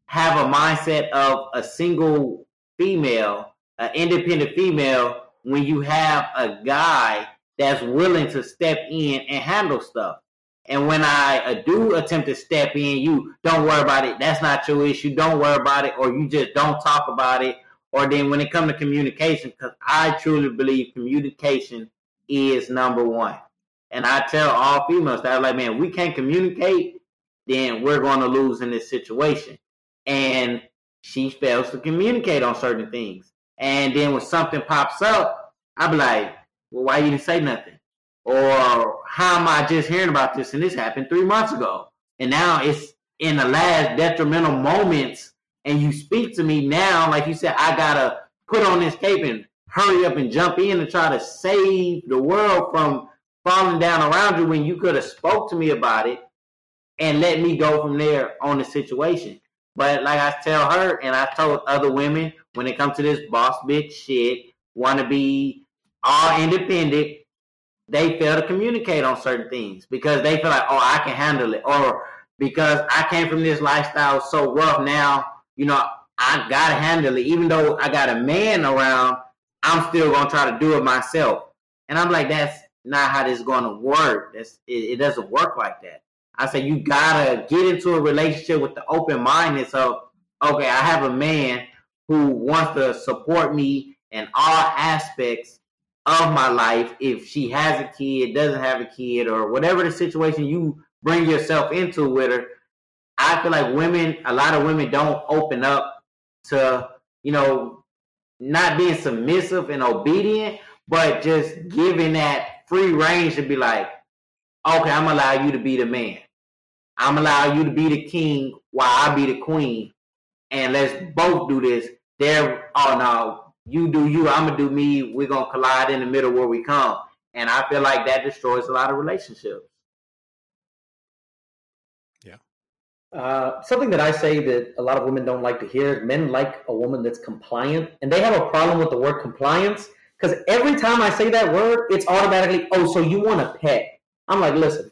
have a mindset of a single female, an independent female, when you have a guy that's willing to step in and handle stuff. And when I uh, do attempt to step in, you don't worry about it. That's not your issue. Don't worry about it, or you just don't talk about it. Or then when it comes to communication, because I truly believe communication is number one. And I tell all females that, like, man, we can't communicate, then we're going to lose in this situation. And she fails to communicate on certain things. And then when something pops up, I'll be like, well, why you didn't say nothing? Or how am I just hearing about this and this happened three months ago? And now it's in the last detrimental moments and you speak to me now, like you said, I gotta put on this cape and hurry up and jump in and try to save the world from falling down around you when you could have spoke to me about it and let me go from there on the situation. But like I tell her and I told other women, when it comes to this boss bitch shit, want to be all independent, they fail to communicate on certain things because they feel like, oh, I can handle it, or because I came from this lifestyle so rough. Now, you know, I gotta handle it. Even though I got a man around, I'm still gonna try to do it myself. And I'm like, that's not how this is gonna work. That's it, it doesn't work like that. I say you gotta get into a relationship with the open mindedness of, okay, I have a man who wants to support me in all aspects of my life. If she has a kid, doesn't have a kid, or whatever the situation you bring yourself into with her, I feel like women, a lot of women don't open up to, you know, not being submissive and obedient, but just giving that free range to be like, okay, I'm gonna allow you to be the man. I'm gonna allow you to be the king while I be the queen. And let's both do this. There, oh no, you do you, I'm gonna do me. We're gonna collide in the middle where we come. And I feel like that destroys a lot of relationships. Yeah. Uh, something that I say that a lot of women don't like to hear is men like a woman that's compliant, and they have a problem with the word compliance because every time I say that word, it's automatically, oh, so you want a pet. I'm like, listen,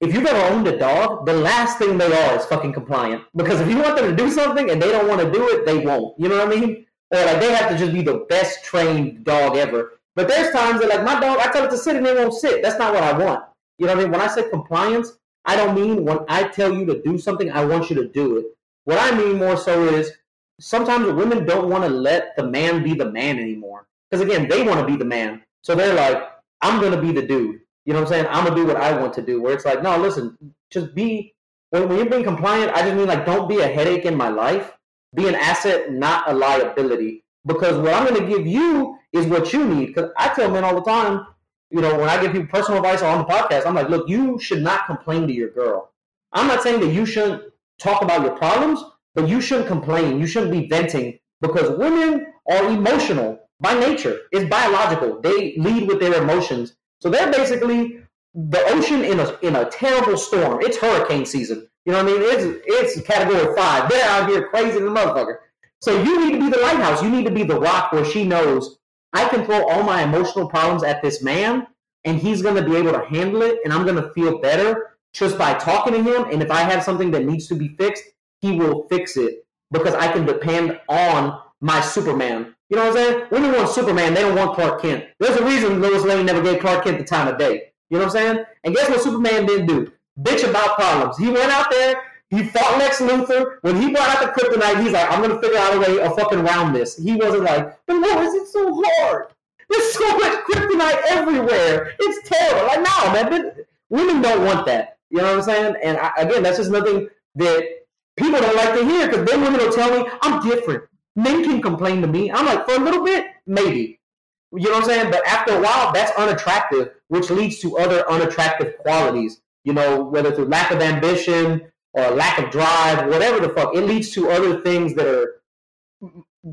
if you've ever owned a dog, the last thing they are is fucking compliant. Because if you want them to do something and they don't want to do it, they won't. You know what I mean? Or like they have to just be the best trained dog ever. But there's times that like my dog, I tell it to sit and it won't sit. That's not what I want. You know what I mean? When I say compliance, I don't mean when I tell you to do something, I want you to do it. What I mean more so is sometimes women don't want to let the man be the man anymore. Because again, they want to be the man. So they're like, I'm going to be the dude. You know what I'm saying? I'm going to do what I want to do. Where it's like, no, listen, just be, when, when you're being compliant, I just mean like, don't be a headache in my life. Be an asset, not a liability. Because what I'm going to give you is what you need. Because I tell men all the time, you know, when I give people personal advice on the podcast, I'm like, look, you should not complain to your girl. I'm not saying that you shouldn't talk about your problems, but you shouldn't complain. You shouldn't be venting because women are emotional by nature. It's biological. They lead with their emotions. So they're basically the ocean in a in a terrible storm. It's hurricane season. You know what I mean? It's it's category five. They're out here crazy than a motherfucker. So you need to be the lighthouse. You need to be the rock where she knows I can throw all my emotional problems at this man and he's to be able to handle it and I'm to feel better just by talking to him. And if I have something that needs to be fixed, he will fix it because I can depend on my Superman. You know what I'm saying? Women want Superman, they don't want Clark Kent. There's a reason Lois Lane never gave Clark Kent the time of day. You know what I'm saying? And guess what Superman didn't do? Bitch about problems. He went out there, he fought Lex Luthor. When he brought out the kryptonite, he's like, I'm gonna figure out a way of fucking around this. He wasn't like, but why is it so hard. There's so much kryptonite everywhere. It's terrible. Like, no, man, women don't want that. You know what I'm saying? And I, again, that's just nothing that people don't like to hear because then women will tell me I'm different. Men can complain to me. I'm like, for a little bit, maybe. You know what I'm saying? But after a while, that's unattractive, which leads to other unattractive qualities. You know, whether through lack of ambition or lack of drive, whatever the fuck, it leads to other things that are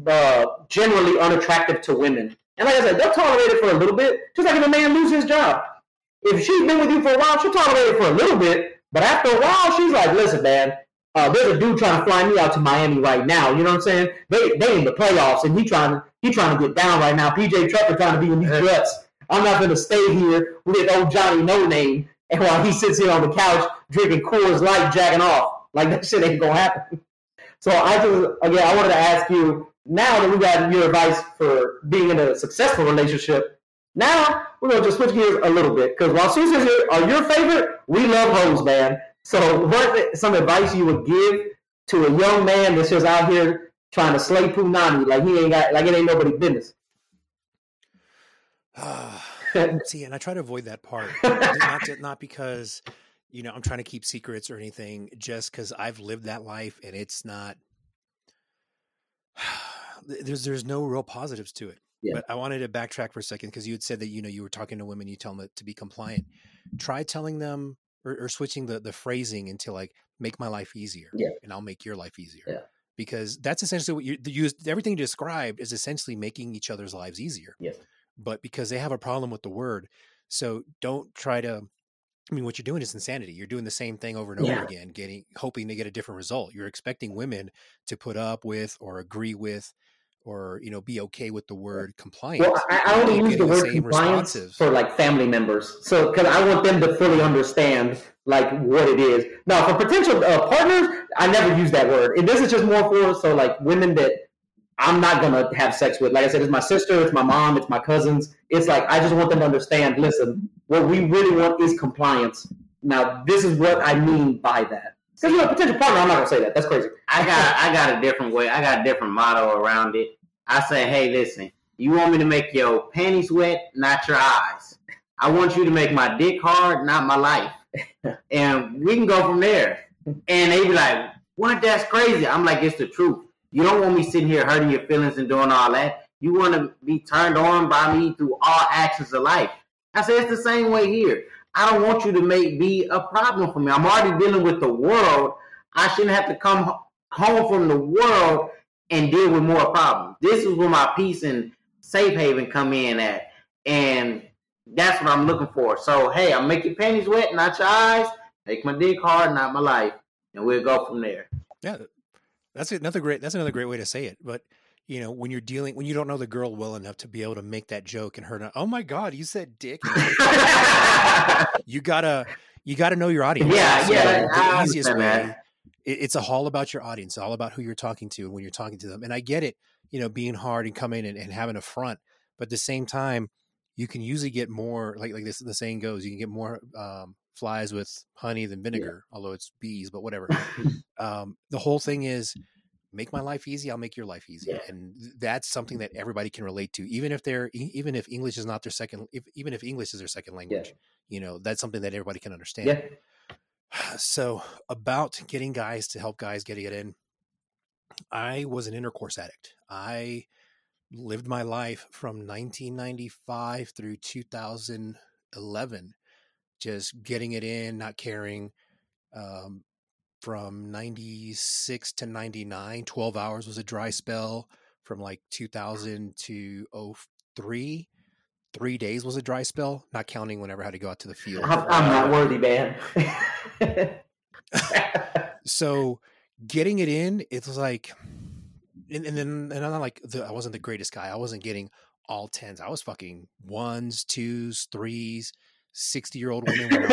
uh, generally unattractive to women. And like I said, they'll tolerate it for a little bit, just like if a man loses his job. If she's been with you for a while, she'll tolerate it for a little bit, but after a while, she's like, listen, man, uh, there's a dude trying to fly me out to Miami right now. You know what I'm saying? They they in the playoffs, and he trying he trying to get down right now. PJ Tucker trying to be in these Jets. I'm not going to stay here with old Johnny No Name, and while he sits here on the couch drinking Coors Light, jacking off, like that shit ain't gonna happen. So I just again, I wanted to ask you now that we got your advice for being in a successful relationship. Now we're gonna just switch gears a little bit because while Susan's here are your favorite, we love hoes, man. So what some advice you would give to a young man that's just out here trying to slay Punani like he ain't got like it ain't nobody business? See, and I try to avoid that part, not to, not because you know I'm trying to keep secrets or anything, just because I've lived that life and it's not. There's there's no real positives to it. Yeah. But I wanted to backtrack for a second because you had said that you know you were talking to women, you tell them to be compliant. Try telling them or, or switching the the phrasing into like make my life easier, Yeah. and I'll make your life easier. Yeah. Because that's essentially what you the use everything you described is essentially making each other's lives easier Yes. but because they have a problem with the word. So don't try to. I mean, what you're doing is insanity. You're doing the same thing over and over Yeah. again, getting hoping to get a different result. You're expecting women to put up with or agree with or you know be okay with the word compliance. Well, I, I only use the word same compliance responsives. for like family members, so because I want them to fully understand like what it is. Now, for potential uh, partners, I never use that word, and this is just more for so like women that I'm not gonna have sex with. Like I said, it's my sister, it's my mom, it's my cousins. It's like I just want them to understand. Listen, what we really want is compliance. Now, this is what I mean by that. Because you're a potential partner, I'm not gonna say that. That's crazy. I got I got a different way. I got a different motto around it. I say, hey, listen, you want me to make your panties wet, not your eyes. I want you to make my dick hard, not my life. and we can go from there. And they be like, what? That's crazy. I'm like, it's the truth. You don't want me sitting here hurting your feelings and doing all that. You want to be turned on by me through all actions of life. I say it's the same way here. I don't want you to make be a problem for me. I'm already dealing with the world. I shouldn't have to come home from the world and deal with more problems. This is where my peace and safe haven come in at, and that's what I'm looking for. So hey, I'm making panties wet, not your eyes. Make my dick hard, not my life, and we'll go from there. Yeah, that's another great. That's another great way to say it. But you know, when you're dealing, when you don't know the girl well enough to be able to make that joke and her, not, oh my god, you said dick. you gotta, you gotta know your audience. Yeah, So yeah, The I easiest way. that. it- it's a all about your audience, all about who you're talking to and when you're talking to them. And I get it, you know, being hard and coming and, and having a front, but at the same time, you can usually get more like like this. The saying goes, you can get more um, flies with honey than vinegar, although it's bees, but whatever. um, the whole thing is make my life easy i'll make your life easy Yeah. and that's something that everybody can relate to even if they're even if english is not their second if, even if english is their second language you know that's something that everybody can understand Yeah. so about getting guys to help guys getting it in i was an intercourse addict i lived my life from 1995 through 2011 just getting it in not caring um, from 96 to 99 12 hours was a dry spell from like 2000 to 03 three. Days was a dry spell not counting whenever i had to go out to the field. I'm, I'm not worthy, man. so getting it in it was like and, and then and i'm not like the, i wasn't the greatest guy. I wasn't getting all tens. I was fucking ones twos threes 60 year old women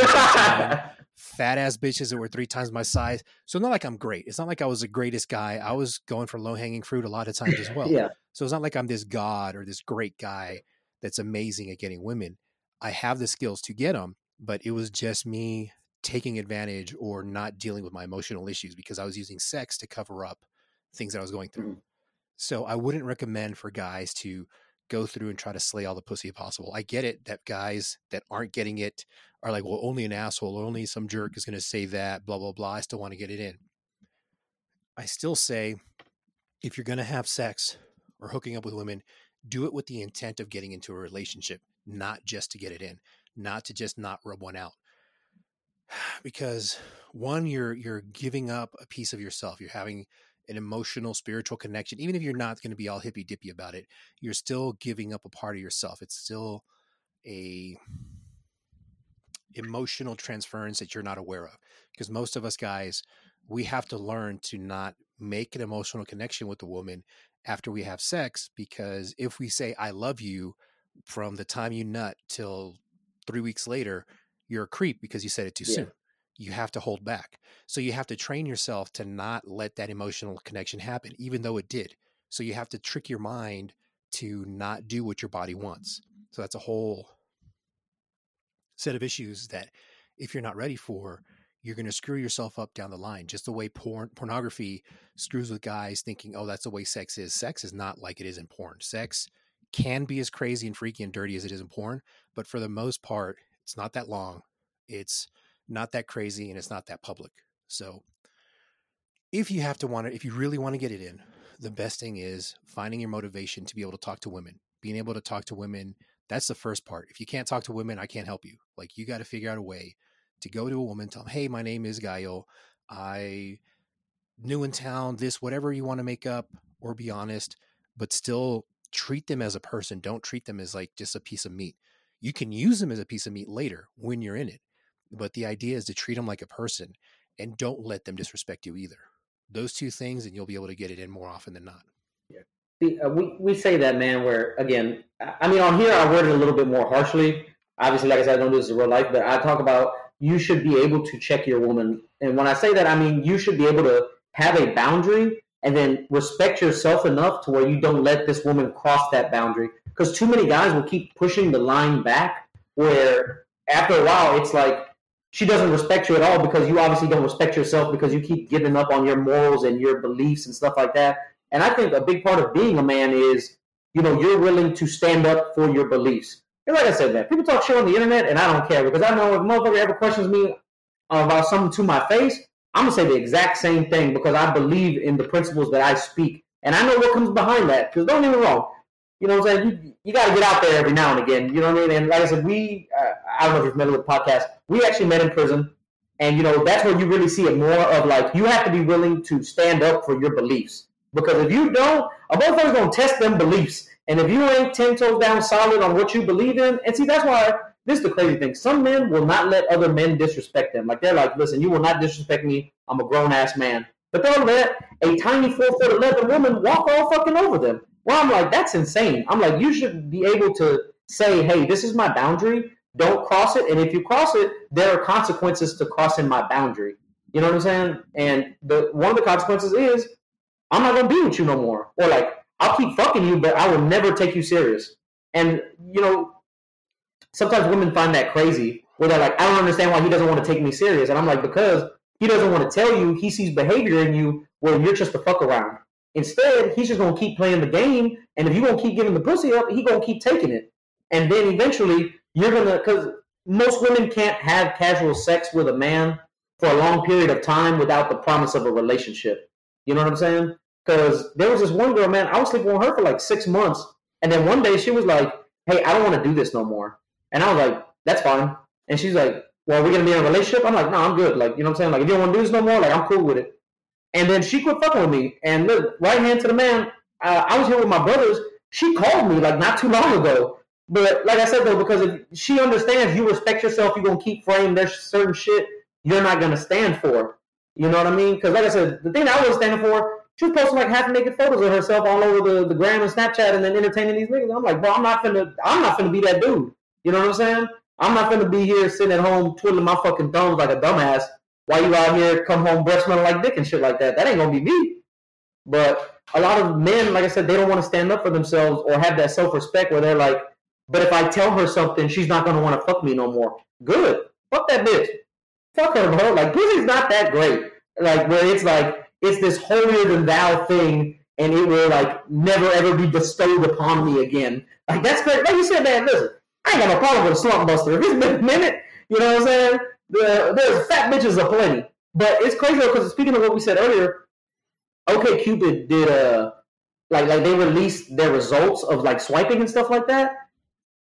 fat ass bitches that were three times my size so not like i'm great it's not like i was the greatest guy i was going for low hanging fruit a lot of times as well yeah, so it's not like I'm this god or this great guy that's amazing at getting women. I have the skills to get them, but it was just me taking advantage or not dealing with my emotional issues because I was using sex to cover up things that I was going through. Mhm. So I wouldn't recommend for guys to go through and try to slay all the pussy possible. I get it that guys that aren't getting it are like, well, only an asshole only some jerk is going to say that, blah, blah, blah. I still want to get it in. I still say if you're going to have sex or hooking up with women, do it with the intent of getting into a relationship, not just to get it in, not to just not rub one out. Because one, you're you're giving up a piece of yourself. You're having an emotional, spiritual connection. Even if you're not going to be all hippy dippy about it, you're still giving up a part of yourself. It's still a emotional transference that you're not aware of. Because most of us guys, we have to learn to not make an emotional connection with the woman after we have sex because if we say I love you from the time you nut till 3 weeks later, you're a creep because you said it too Yeah. soon. You have to hold back. So you have to train yourself to not let that emotional connection happen even though it did. So you have to trick your mind to not do what your body wants. So that's a whole set of issues that if you're not ready for, you're going to screw yourself up down the line. Just the way porn pornography screws with guys thinking, "Oh, that's the way sex is." Sex is not like it is in porn. Sex can be as crazy and freaky and dirty as it is in porn, but for the most part, it's not that long. It's not that crazy and it's not that public. So, if you have to want to if you really want to get it in, the best thing is finding your motivation to be able to talk to women. Being able to talk to women, that's the first part. If you can't talk to women, I can't help you. Like you got to figure out a way to go to a woman, tell them, "Hey, my name is Gaio. I new in town. This, whatever you want to make up, or be honest, but still treat them as a person. Don't treat them as like just a piece of meat. You can use them as a piece of meat later when you're in it, but the idea is to treat them like a person and don't let them disrespect you either. Those two things, and you'll be able to get it in more often than not. See, uh, we we say that, man. Where again, I mean, on here I word it a little bit more harshly. Obviously, like I said, I don't do this in real life, but I talk about you should be able to check your woman, and when I say that, I mean you should be able to have a boundary and then respect yourself enough to where you don't let this woman cross that boundary. Because too many guys will keep pushing the line back, where after a while it's like she doesn't respect you at all because you obviously don't respect yourself because you keep giving up on your morals and your beliefs and stuff like that. And I think a big part of being a man is, you know, you're willing to stand up for your beliefs. And like I said, man, people talk shit on the internet, and I don't care because I know if motherfucker ever questions me about something to my face, I'm gonna say the exact same thing because I believe in the principles that I speak, and I know what comes behind that. Because don't get me wrong, you know what I'm saying? You, you got to get out there every now and again. You know what I mean? And like I said, we uh, I don't know if you're familiar with the podcast. We actually met in prison, and you know that's where you really see it more of like you have to be willing to stand up for your beliefs because if you don't, a motherfucker's gonna test them beliefs, and if you ain't ten toes down solid on what you believe in, and see that's why this is the crazy thing. Some men will not let other men disrespect them. Like they're like, listen, you will not disrespect me. I'm a grown ass man. But they'll let a tiny four foot eleven woman walk all fucking over them. Well, I'm like, that's insane. I'm like, you should be able to say, hey, this is my boundary. Don't cross it. And if you cross it, there are consequences to crossing my boundary. You know what I'm saying? And the one of the consequences is I'm not gonna be with you no more. Or like, I'll keep fucking you, but I will never take you serious. And you know, sometimes women find that crazy where they're like, I don't understand why he doesn't want to take me serious. And I'm like, because he doesn't want to tell you he sees behavior in you where you're just a fuck around. Instead, he's just gonna keep playing the game, and if you gonna keep giving the pussy up, he gonna keep taking it. And then eventually you're gonna because most women can't have casual sex with a man for a long period of time without the promise of a relationship. You know what I'm saying? Because there was this one girl, man, I was sleeping with her for like six months, and then one day she was like, "Hey, I don't want to do this no more," and I was like, "That's fine." And she's like, "Well, we're we gonna be in a relationship?" I'm like, "No, I'm good." Like, you know what I'm saying? Like, if you don't want to do this no more, like, I'm cool with it. And then she quit fucking with me. And look, right hand to the man. Uh, I was here with my brothers. She called me like not too long ago. But like I said though, because if she understands you respect yourself, you're gonna keep frame. There's certain shit you're not gonna stand for. You know what I mean? Because like I said, the thing I was standing for, she was posting like half naked photos of herself all over the, the gram and Snapchat, and then entertaining these niggas. I'm like, bro, I'm not finna, I'm not finna be that dude. You know what I'm saying? I'm not finna be here sitting at home twiddling my fucking thumbs like a dumbass while you out here come home breath smelling like dick and shit like that. That ain't gonna be me. But a lot of men, like I said, they don't want to stand up for themselves or have that self respect where they're like, but if I tell her something, she's not gonna want to fuck me no more. Good. Fuck that bitch. Fuck her, bro. Like pussy's not that great. Like where it's like it's this holier than thou thing, and it will like never ever be bestowed upon me again. Like that's great. Like you said, man. Listen, I ain't got no problem with a slump buster. If it's been a minute, you know what I'm saying? The, there's fat bitches aplenty. But it's crazy because speaking of what we said earlier, OkCupid did a like like they released their results of like swiping and stuff like that.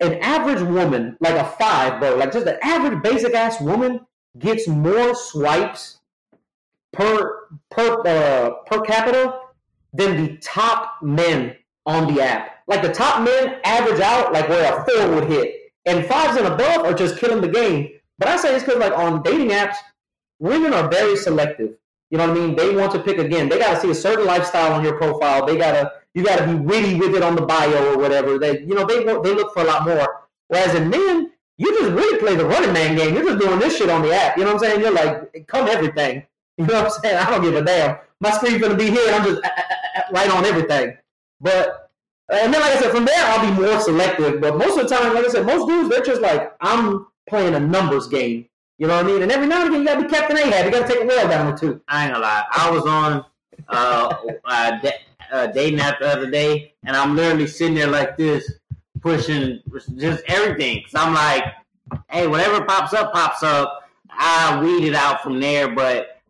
An average woman, like a five, bro, like just an average basic ass woman, gets more swipes per per uh, per capita than the top men on the app. Like the top men average out like where a four would hit, and fives and above are just killing the game. But I say this because like on dating apps, women are very selective. You know what I mean? They want to pick again. They got to see a certain lifestyle on your profile. They gotta you got to be witty with it on the bio or whatever. They you know they they look for a lot more. Whereas in men, you just really play the running man game. You're just doing this shit on the app. You know what I'm saying? You're like come everything. You know what I'm saying? I don't give a damn. My screen's gonna be here, and I'm just uh, uh, uh, right on everything. But and then, like I said, from there I'll be more selective. But most of the time, like I said, most dudes they're just like I'm playing a numbers game. You know what I mean? And every now and again, you gotta be Captain Ahab. You gotta take a whale down or two. I ain't gonna lie. I was on uh, uh, da- uh, dating the other day, and I'm literally sitting there like this, pushing just everything. Cause I'm like, hey, whatever pops up, pops up. I weed it out from there, but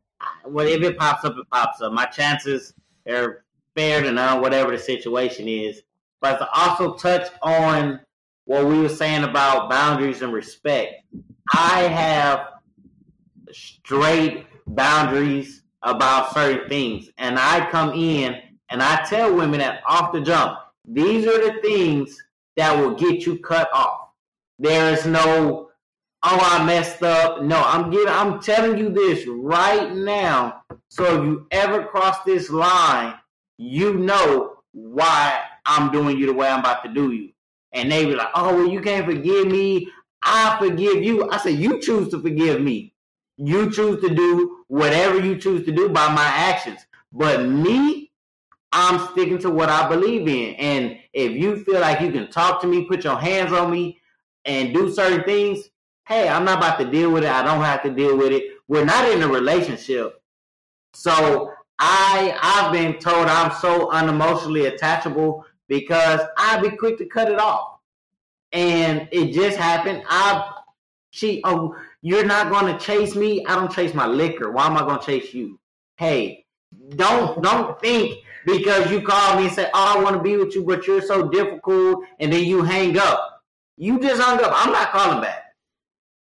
whatever it pops up, it pops up. My chances are fair to none, whatever the situation is. But to also touch on what we were saying about boundaries and respect, I have straight boundaries about certain things. And I come in and I tell women that off the jump, these are the things that will get you cut off. There is no, oh, I messed up. No, I'm giving, I'm telling you this right now. So if you ever cross this line, you know why I'm doing you the way I'm about to do you. And they be like, oh, well, you can't forgive me. I forgive you. I said, you choose to forgive me. You choose to do whatever you choose to do by my actions. But me, I'm sticking to what I believe in. And if you feel like you can talk to me, put your hands on me, and do certain things, hey, I'm not about to deal with it. I don't have to deal with it. We're not in a relationship. So I I've been told I'm so unemotionally attachable because I'd be quick to cut it off. And it just happened. I she oh you're not gonna chase me. I don't chase my liquor. Why am I gonna chase you? Hey, don't don't think because you call me and say, Oh, I want to be with you, but you're so difficult, and then you hang up. You just hung up. I'm not calling back.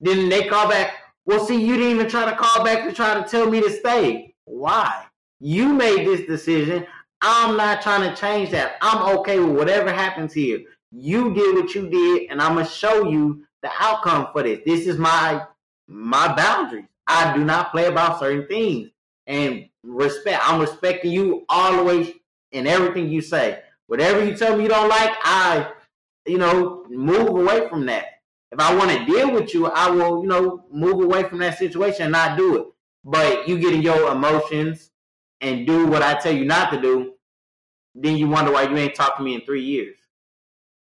Then they call back. Well, see, you didn't even try to call back to try to tell me to stay. Why? You made this decision. I'm not trying to change that. I'm okay with whatever happens here. You did what you did, and I'm gonna show you the outcome for this. This is my my boundaries. I do not play about certain things. And respect, I'm respecting you always in everything you say. Whatever you tell me you don't like, I, you know, move away from that. If I want to deal with you, I will, you know, move away from that situation and not do it. But you get in your emotions and do what I tell you not to do, then you wonder why you ain't talked to me in three years.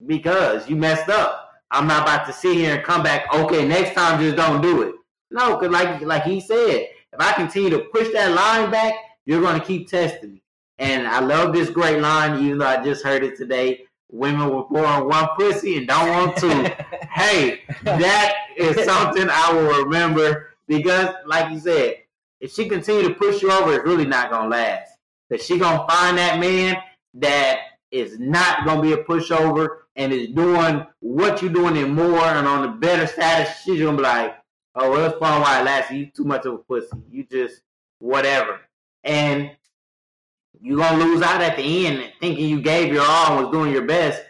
Because you messed up. I'm not about to sit here and come back, okay, next time just don't do it. No, because like like he said, if I continue to push that line back, you're gonna keep testing me. And I love this great line, even though I just heard it today. Women were born one pussy and don't want two. hey, that is something I will remember because, like you said, if she continue to push you over, it's really not gonna last. Cause she gonna find that man that is not gonna be a pushover and is doing what you're doing and more and on the better status. She's gonna be like, oh, well, it's fun while it lasts. You too much of a pussy. You just whatever, and you're gonna lose out at the end thinking you gave your all and was doing your best,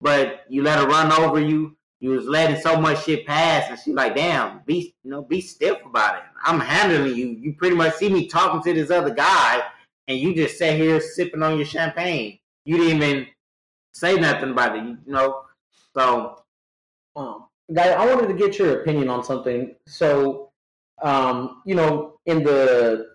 but you let her run over you. You was letting so much shit pass, and she's like, "Damn, be you know, be stiff about it. I'm handling you. You pretty much see me talking to this other guy, and you just sat here sipping on your champagne. You didn't even say nothing about it. You know, so Um, guy, I wanted to get your opinion on something. So, um, you know, in the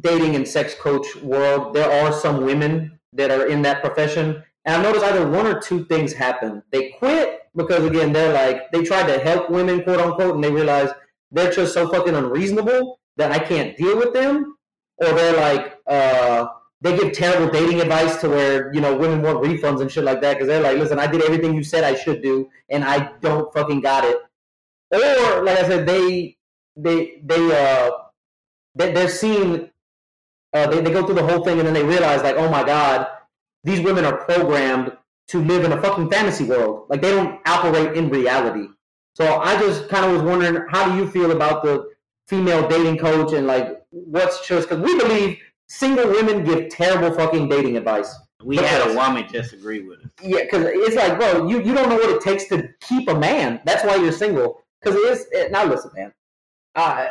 dating and sex coach world, there are some women that are in that profession, and I noticed either one or two things happen. They quit because again, they're like they tried to help women, quote unquote, and they realize they're just so fucking unreasonable that I can't deal with them, or they're like, uh, they give terrible dating advice to where you know women want refunds and shit like that because they're like, listen, I did everything you said I should do, and I don't fucking got it. Or like I said, they they they uh they, they're seeing uh, they, they go through the whole thing and then they realize like, oh my god, these women are programmed to live in a fucking fantasy world. Like they don't operate in reality. So I just kind of was wondering, how do you feel about the female dating coach and like what's choice? Because we believe single women give terrible fucking dating advice. we had a woman disagree with us. Yeah, because it's like, bro, you, you don't know what it takes to keep a man. That's why you're single. Because it is. It, now listen, man. Uh,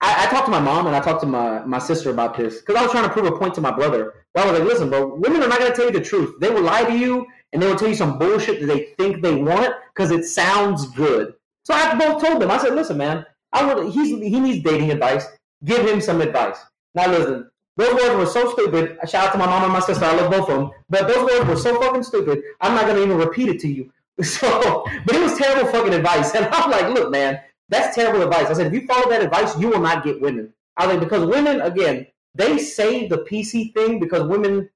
I, I talked to my mom and I talked to my, my sister about this because I was trying to prove a point to my brother. Well, I was like, listen, bro, women are not going to tell you the truth. They will lie to you and they will tell you some bullshit that they think they want because it sounds good. So I both told them. I said, listen, man, I would. He's he needs dating advice. Give him some advice. Now listen, those words were so stupid. Shout out to my mom and my sister. I love both of them. But those words were so fucking stupid. I'm not gonna even repeat it to you. So, but it was terrible fucking advice. And I'm like, look, man, that's terrible advice. I said, if you follow that advice, you will not get women. I think because women, again, they say the PC thing because women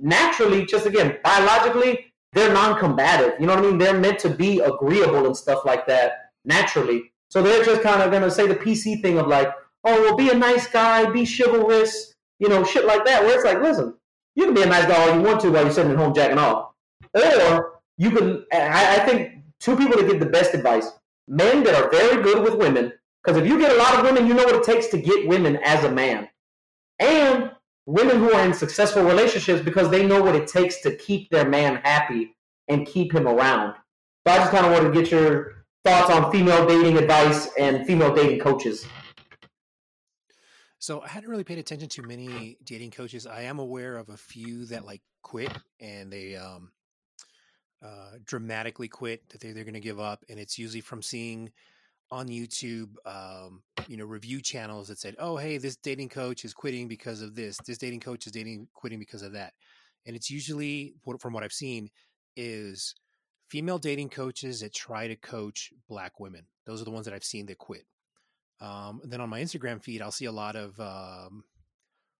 naturally, just again, biologically, they're non-combative. You know what I mean? They're meant to be agreeable and stuff like that naturally. So they're just kind of gonna say the PC thing of like, oh, well, be a nice guy, be chivalrous, you know, shit like that. Where it's like, listen, you can be a nice guy all you want to while you're sitting at home jacking off, or you can. I, I think two people that give the best advice: men that are very good with women, because if you get a lot of women, you know what it takes to get women as a man, and women who are in successful relationships because they know what it takes to keep their man happy and keep him around. So I just kind of wanted to get your thoughts on female dating advice and female dating coaches. So I hadn't really paid attention to many dating coaches. I am aware of a few that like quit and they um uh dramatically quit that they they're going to give up and it's usually from seeing on YouTube um you know review channels that said, "Oh, hey, this dating coach is quitting because of this. This dating coach is dating quitting because of that." and it's usually from what I've seen is female dating coaches that try to coach black women. Those are the ones that I've seen that quit. Um, and then on my Instagram feed, I'll see a lot of um,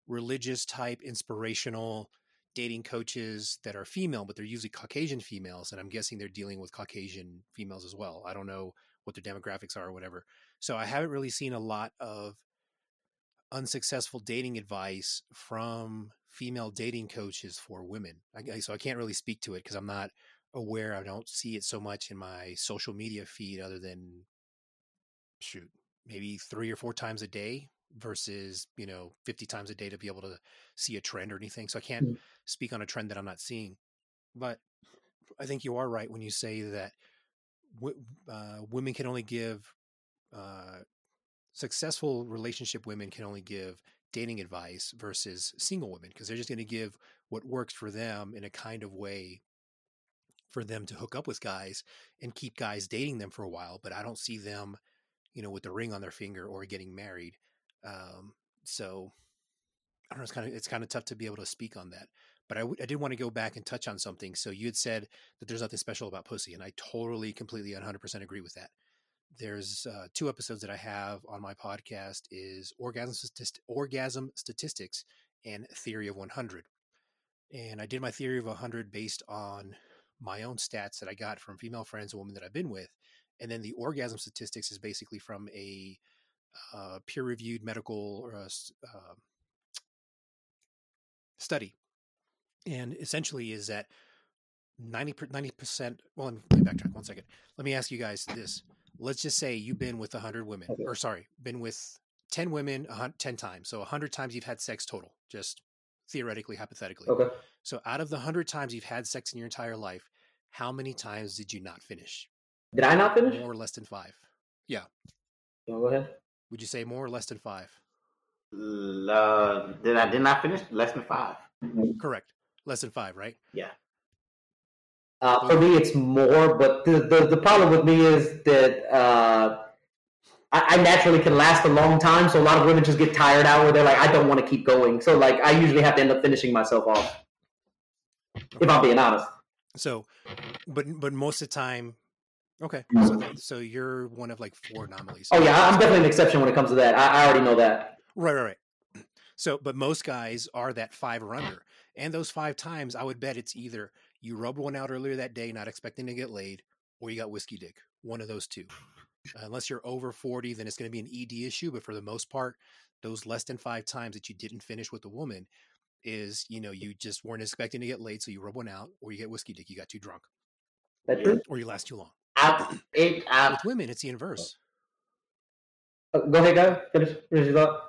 religious type, inspirational dating coaches that are female, but they're usually Caucasian females, and I'm guessing they're dealing with Caucasian females as well. I don't know what their demographics are or whatever. So I haven't really seen a lot of unsuccessful dating advice from female dating coaches for women. I, so I can't really speak to it because I'm not aware. I don't see it so much in my social media feed, other than shoot, maybe three or four times a day versus you know 50 times a day to be able to see a trend or anything. So I can't Mm. speak on a trend that I'm not seeing. But I think you are right when you say that w- uh, women can only give uh, successful relationship women can only give dating advice versus single women because they're just going to give what works for them in a kind of way for them to hook up with guys and keep guys dating them for a while but i don't see them you know with the ring on their finger or getting married um, so i don't know it's kind of it's kind of tough to be able to speak on that but I, w- I did want to go back and touch on something so you had said that there's nothing special about pussy and i totally completely 100% agree with that there's uh, two episodes that I have on my podcast is orgasm statist- orgasm statistics and theory of 100. And I did my theory of 100 based on my own stats that I got from female friends and women that I've been with. And then the orgasm statistics is basically from a uh, peer-reviewed medical or a s- uh, study, and essentially is that 90 percent. Well, let me, let me backtrack one second. Let me ask you guys this: Let's just say you've been with 100 women, Okay. or sorry, been with 10 women 10 times. So 100 times you've had sex total, just theoretically, hypothetically. Okay. So out of the 100 times you've had sex in your entire life, how many times did you not finish? Did I not finish? More or less than five? Yeah. go ahead. Would you say more or less than five? Uh, did I did not finish? Less than five. Correct. Less than five, right? Yeah. Uh, for me, it's more, but the, the, the problem with me is that uh, I, I naturally can last a long time, so a lot of women just get tired out where they're like, I don't want to keep going. So, like, I usually have to end up finishing myself off, if I'm being honest. So, but but most of the time, okay. So so you're one of like four anomalies. Oh, yeah, I'm definitely an exception when it comes to that. I, I already know that. Right, right, right. So, but most guys are that five or under, and those five times, I would bet it's either you rubbed one out earlier that day, not expecting to get laid, or you got whiskey dick. One of those two. Unless you're over forty, then it's going to be an ED issue. But for the most part, those less than five times that you didn't finish with the woman is, you know, you just weren't expecting to get laid, so you rub one out, or you get whiskey dick, you got too drunk, That true? or you last too long. It, With women, it's the inverse. Uh, go ahead, guy. Finish, finish your thought.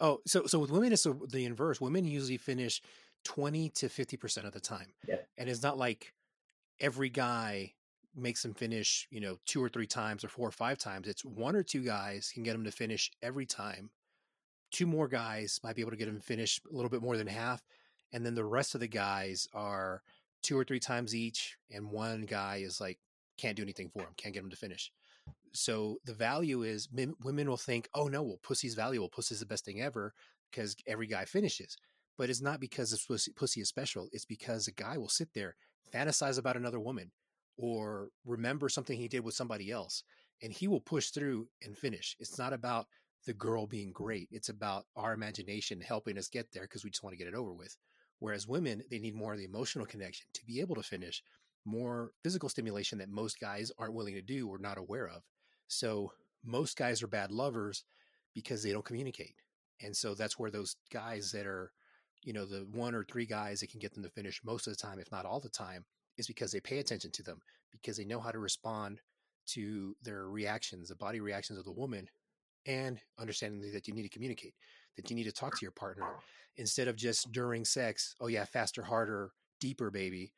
Oh, so so with women, it's the inverse. Women usually finish twenty to fifty percent of the time, Yeah. and it's not like every guy makes them finish, you know, two or three times or four or five times. It's one or two guys can get them to finish every time. Two more guys might be able to get them to finish a little bit more than half, and then the rest of the guys are two or three times each, and one guy is like can't do anything for him, can't get him to finish. So the value is men, women will think, oh no, well, pussy's valuable. Pussy's the best thing ever because every guy finishes. But it's not because this pussy, pussy is special. It's because a guy will sit there, fantasize about another woman, or remember something he did with somebody else, and he will push through and finish. It's not about the girl being great. It's about our imagination helping us get there because we just want to get it over with. Whereas women, they need more of the emotional connection to be able to finish, more physical stimulation that most guys aren't willing to do or not aware of. So most guys are bad lovers because they don't communicate. And so that's where those guys that are, you know, the one or three guys that can get them to finish most of the time, if not all the time, is because they pay attention to them, because they know how to respond to their reactions, the body reactions of the woman, and understanding that you need to communicate, that you need to talk to your partner instead of just during sex, oh yeah, faster, harder, deeper, baby.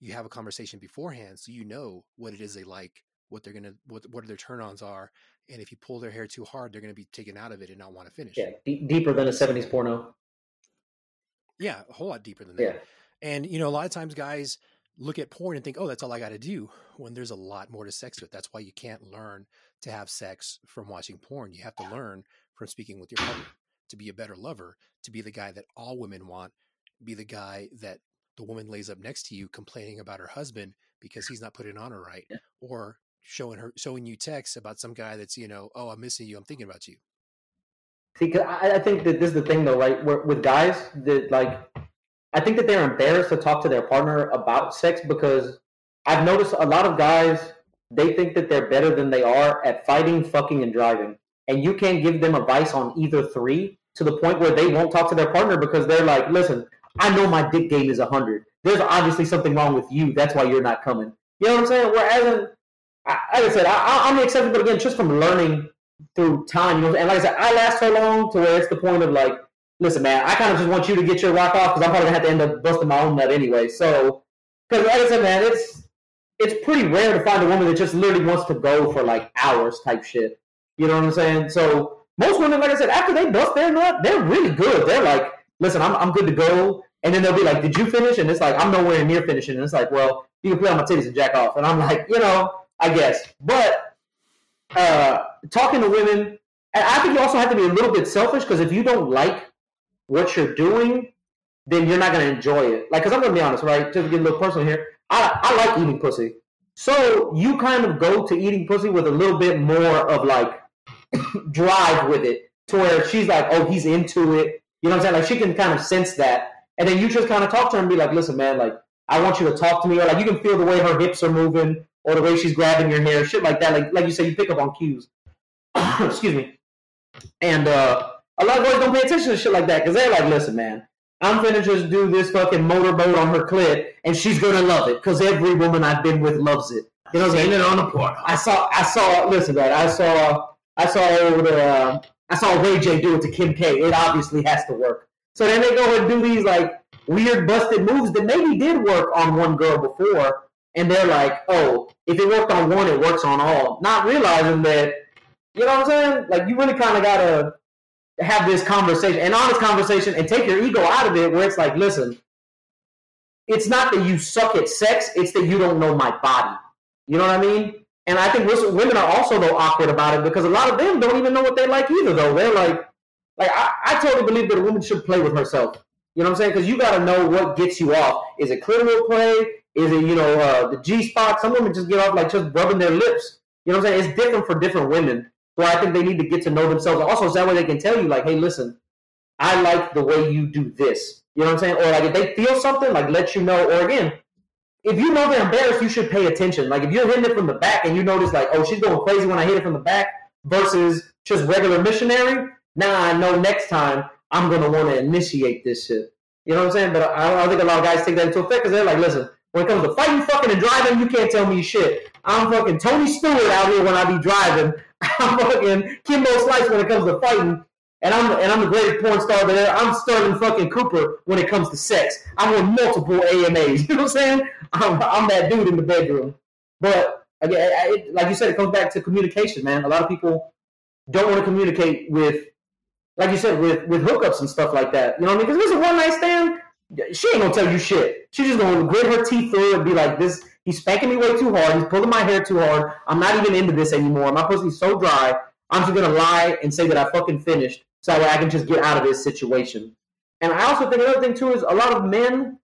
You have a conversation beforehand so you know what it is they like, what they're gonna what what their turn ons are. And if you pull their hair too hard, they're gonna be taken out of it and not want to finish. Yeah, deep, deeper than a 70s porno. Yeah, a whole lot deeper than that. Yeah. And you know, a lot of times guys look at porn and think, "Oh, that's all I got to do." When there's a lot more to sex to it. That's why you can't learn to have sex from watching porn. You have to learn from speaking with your partner to be a better lover, to be the guy that all women want, be the guy that the woman lays up next to you complaining about her husband because he's not putting on her right, Yeah. or showing her showing you texts about some guy that's you know, oh, I'm missing you, I'm thinking about you. See, 'cause I, I think that this is the thing though, right? Where, with guys that like, I think that they're embarrassed to talk to their partner about sex because I've noticed a lot of guys they think that they're better than they are at fighting, fucking, and driving, and you can't give them advice on either three to the point where they won't talk to their partner because they're like, listen, I know my dick game is hundred. There's obviously something wrong with you. That's why you're not coming. You know what I'm saying? Whereas, in, I, like I said, I, I'm accepting, but again, just from learning through time. You know, and like I said, I last so long to where it's the point of like, listen, man, I kind of just want you to get your rock off because I'm probably gonna have to end up busting my own nut anyway. So, because like I said, man, it's it's pretty rare to find a woman that just literally wants to go for like hours type shit. You know what I'm saying? So most women, like I said, after they bust their nut, they're really good. They're like, listen, I'm I'm good to go. And then they'll be like, did you finish? And it's like, I'm nowhere near finishing. And it's like, well, you can play on my titties and jack off. And I'm like, you know, I guess. But uh, talking to women, and I think you also have to be a little bit selfish because if you don't like what you're doing, then you're not going to enjoy it. Like, because I'm going to be honest, right? Just to get a little personal here, I, I like eating pussy. So you kind of go to eating pussy with a little bit more of like drive with it to where she's like, oh, he's into it. You know what I'm saying? Like she can kind of sense that. And then you just kind of talk to her and be like, listen, man, like I want you to talk to me. Or like you can feel the way her hips are moving or the way she's grabbing your hair, shit like that. Like like you say, you pick up on cues. Excuse me. And uh, a lot of boys don't pay attention to shit like that because they're like, listen, man, I'm finna just do this fucking motorboat on her clit and she's gonna love it because every woman I've been with loves it. You know what I'm saying? Seen it on the portal. I saw, I saw. Listen, man, I saw, I saw old, uh, I saw Ray J do it to Kim K. It obviously has to work. So then they go and do these like weird busted moves that maybe did work on one girl before, and they're like, oh, if it worked on one, it works on all. Not realizing that, you know what I'm saying? Like you really kind of gotta have this conversation, an honest conversation, and take your ego out of it, where it's like, listen, it's not that you suck at sex; it's that you don't know my body. You know what I mean? And I think women are also though awkward about it because a lot of them don't even know what they like either. Though they're like, like I, I totally believe that a woman should play with herself. You know what I'm saying? Because you got to know what gets you off. Is it clitoral play? Is it you know uh, the G spot? Some women just get off like just rubbing their lips. You know what I'm saying? It's different for different women. So I think they need to get to know themselves. Also, is that way they can tell you like, hey, listen, I like the way you do this. You know what I'm saying? Or like if they feel something, like let you know. Or again, if you know they're embarrassed, you should pay attention. Like if you're hitting it from the back and you notice like, oh, she's going crazy when I hit it from the back versus just regular missionary. Now I know next time I'm gonna want to initiate this shit. You know what I'm saying? But I I don't think a lot of guys take that into effect because they're like, listen, when it comes to fighting, fucking, and driving, you can't tell me shit. I'm fucking Tony Stewart out here when I be driving. I'm fucking Kimbo Slice when it comes to fighting. And I'm and I'm the greatest porn star there. I'm Sterling fucking Cooper when it comes to sex. I won multiple AMAs. You know what I'm saying? I'm, I'm that dude in the bedroom. But again, it, like you said, it comes back to communication, man. A lot of people don't want to communicate with, like you said, with with hookups and stuff like that. You know what I mean? Because if it's a one night stand, she ain't gonna tell you shit. She's just gonna grit her teeth through it and be like, "This, he's spanking me way too hard. He's pulling my hair too hard. I'm not even into this anymore. My pussy's so dry. I'm just gonna lie and say that I fucking finished, so that I can just get out of this situation." And I also think another thing too is a lot of men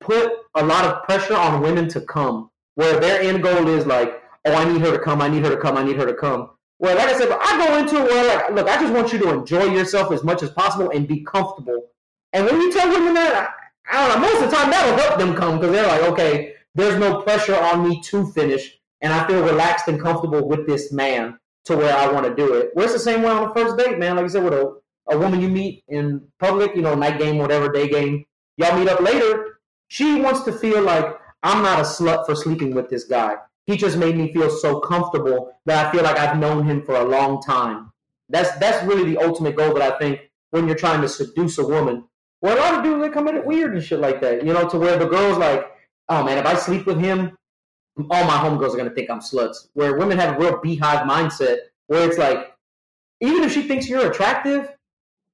put a lot of pressure on women to come, where their end goal is like, "Oh, I need her to come. I need her to come. I need her to come." Well, like I said, I go into it where like, look, I just want you to enjoy yourself as much as possible and be comfortable. And when you tell women that, I, I don't know, most of the time that'll help them come because they're like, okay, there's no pressure on me to finish, and I feel relaxed and comfortable with this man to where I want to do it. It's the same way on the first date, man. Like I said, with a, a woman you meet in public, you know, night game, whatever, day game, y'all meet up later. She wants to feel like I'm not a slut for sleeping with this guy. He just made me feel so comfortable that I feel like I've known him for a long time. That's that's really the ultimate goal that I think when you're trying to seduce a woman. Well, a lot of dudes they come in it weird and shit like that, you know, to where the girl's like, oh man, if I sleep with him, all my homegirls are gonna think I'm sluts. Where women have a real beehive mindset where it's like, even if she thinks you're attractive,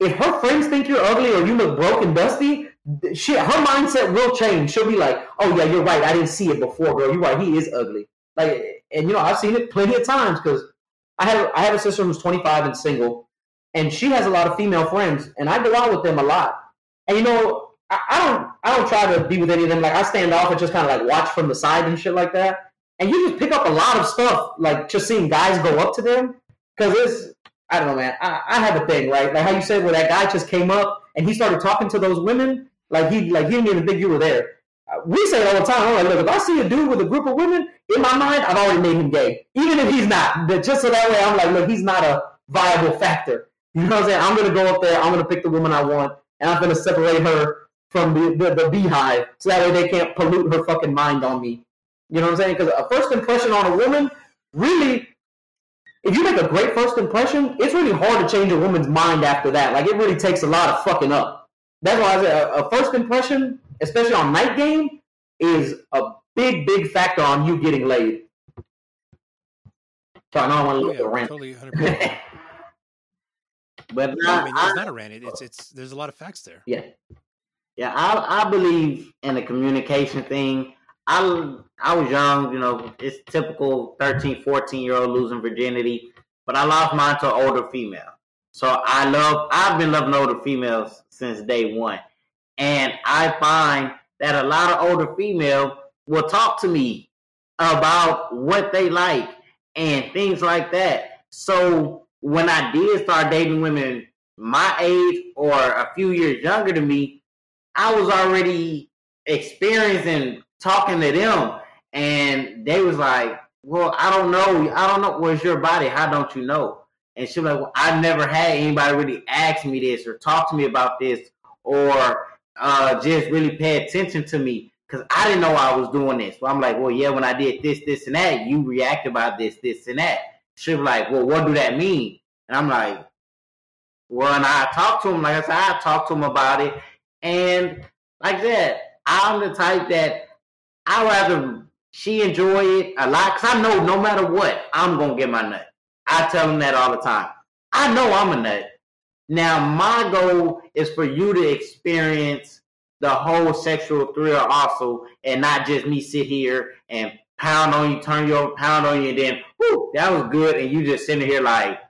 if her friends think you're ugly or you look broke and dusty, shit, her mindset will change. She'll be like, "Oh yeah, you're right. I didn't see it before, girl. You're right. He is ugly." Like, and you know, I've seen it plenty of times because I have I have a sister who's 25 and single, and she has a lot of female friends, and I go out with them a lot. And you know, I, I don't I don't try to be with any of them. Like I stand off and just kind of like watch from the side and shit like that. And you just pick up a lot of stuff, like just seeing guys go up to them, because it's I don't know, man. I, I have a thing, right? Like how you said, where that guy just came up and he started talking to those women, like he like he didn't even think you were there. We say it all the time. I'm like, look, if I see a dude with a group of women, in my mind, I've already made him gay, even if he's not. But just so that way, I'm like, look, he's not a viable factor. You know what I'm saying? I'm gonna go up there. I'm gonna pick the woman I want, and I'm gonna separate her from the, the, the beehive, so that way they can't pollute her fucking mind on me. You know what I'm saying? Because a first impression on a woman, really, if you make a great first impression, it's really hard to change a woman's mind after that. Like it really takes a lot of fucking up. That's why I say a, a first impression, especially on night game, is a big, big factor on you getting laid. So I I want to Oh, look yeah, rant. totally 100%. But No, I mean, it's not a rant. It's it's there's a lot of facts there. Yeah. Yeah, I I believe in the communication thing. I I was young, you know, it's typical 13, 14 year old losing virginity, but I lost mine to an older female. So I love I've been loving older females since day one. And I find that a lot of older female will talk to me about what they like and things like that. So when I did start dating women my age or a few years younger than me, I was already experiencing talking to them, and they was like, "Well, I don't know. I don't know. Where's your body? How don't you know?" And she was like, "Well, I never had anybody really ask me this or talk to me about this or uh, just really pay attention to me because I didn't know I was doing this." So I'm like, "Well, yeah, when I did this, this, and that, you reacted about this, this, and that." She was like, "Well, what do that mean?" And I'm like, "Well," and I talked to him. Like I said, I talked to him about it. And like that, I'm the type that I rather she enjoy it a lot because I know no matter what, I'm gonna get my nut. I tell them that all the time. I know I'm a nut. Now my goal is for you to experience the whole sexual thrill also, and not just me sit here and pound on you, turn you over, pound on you, and then whoo, that was good, and you just sitting here like,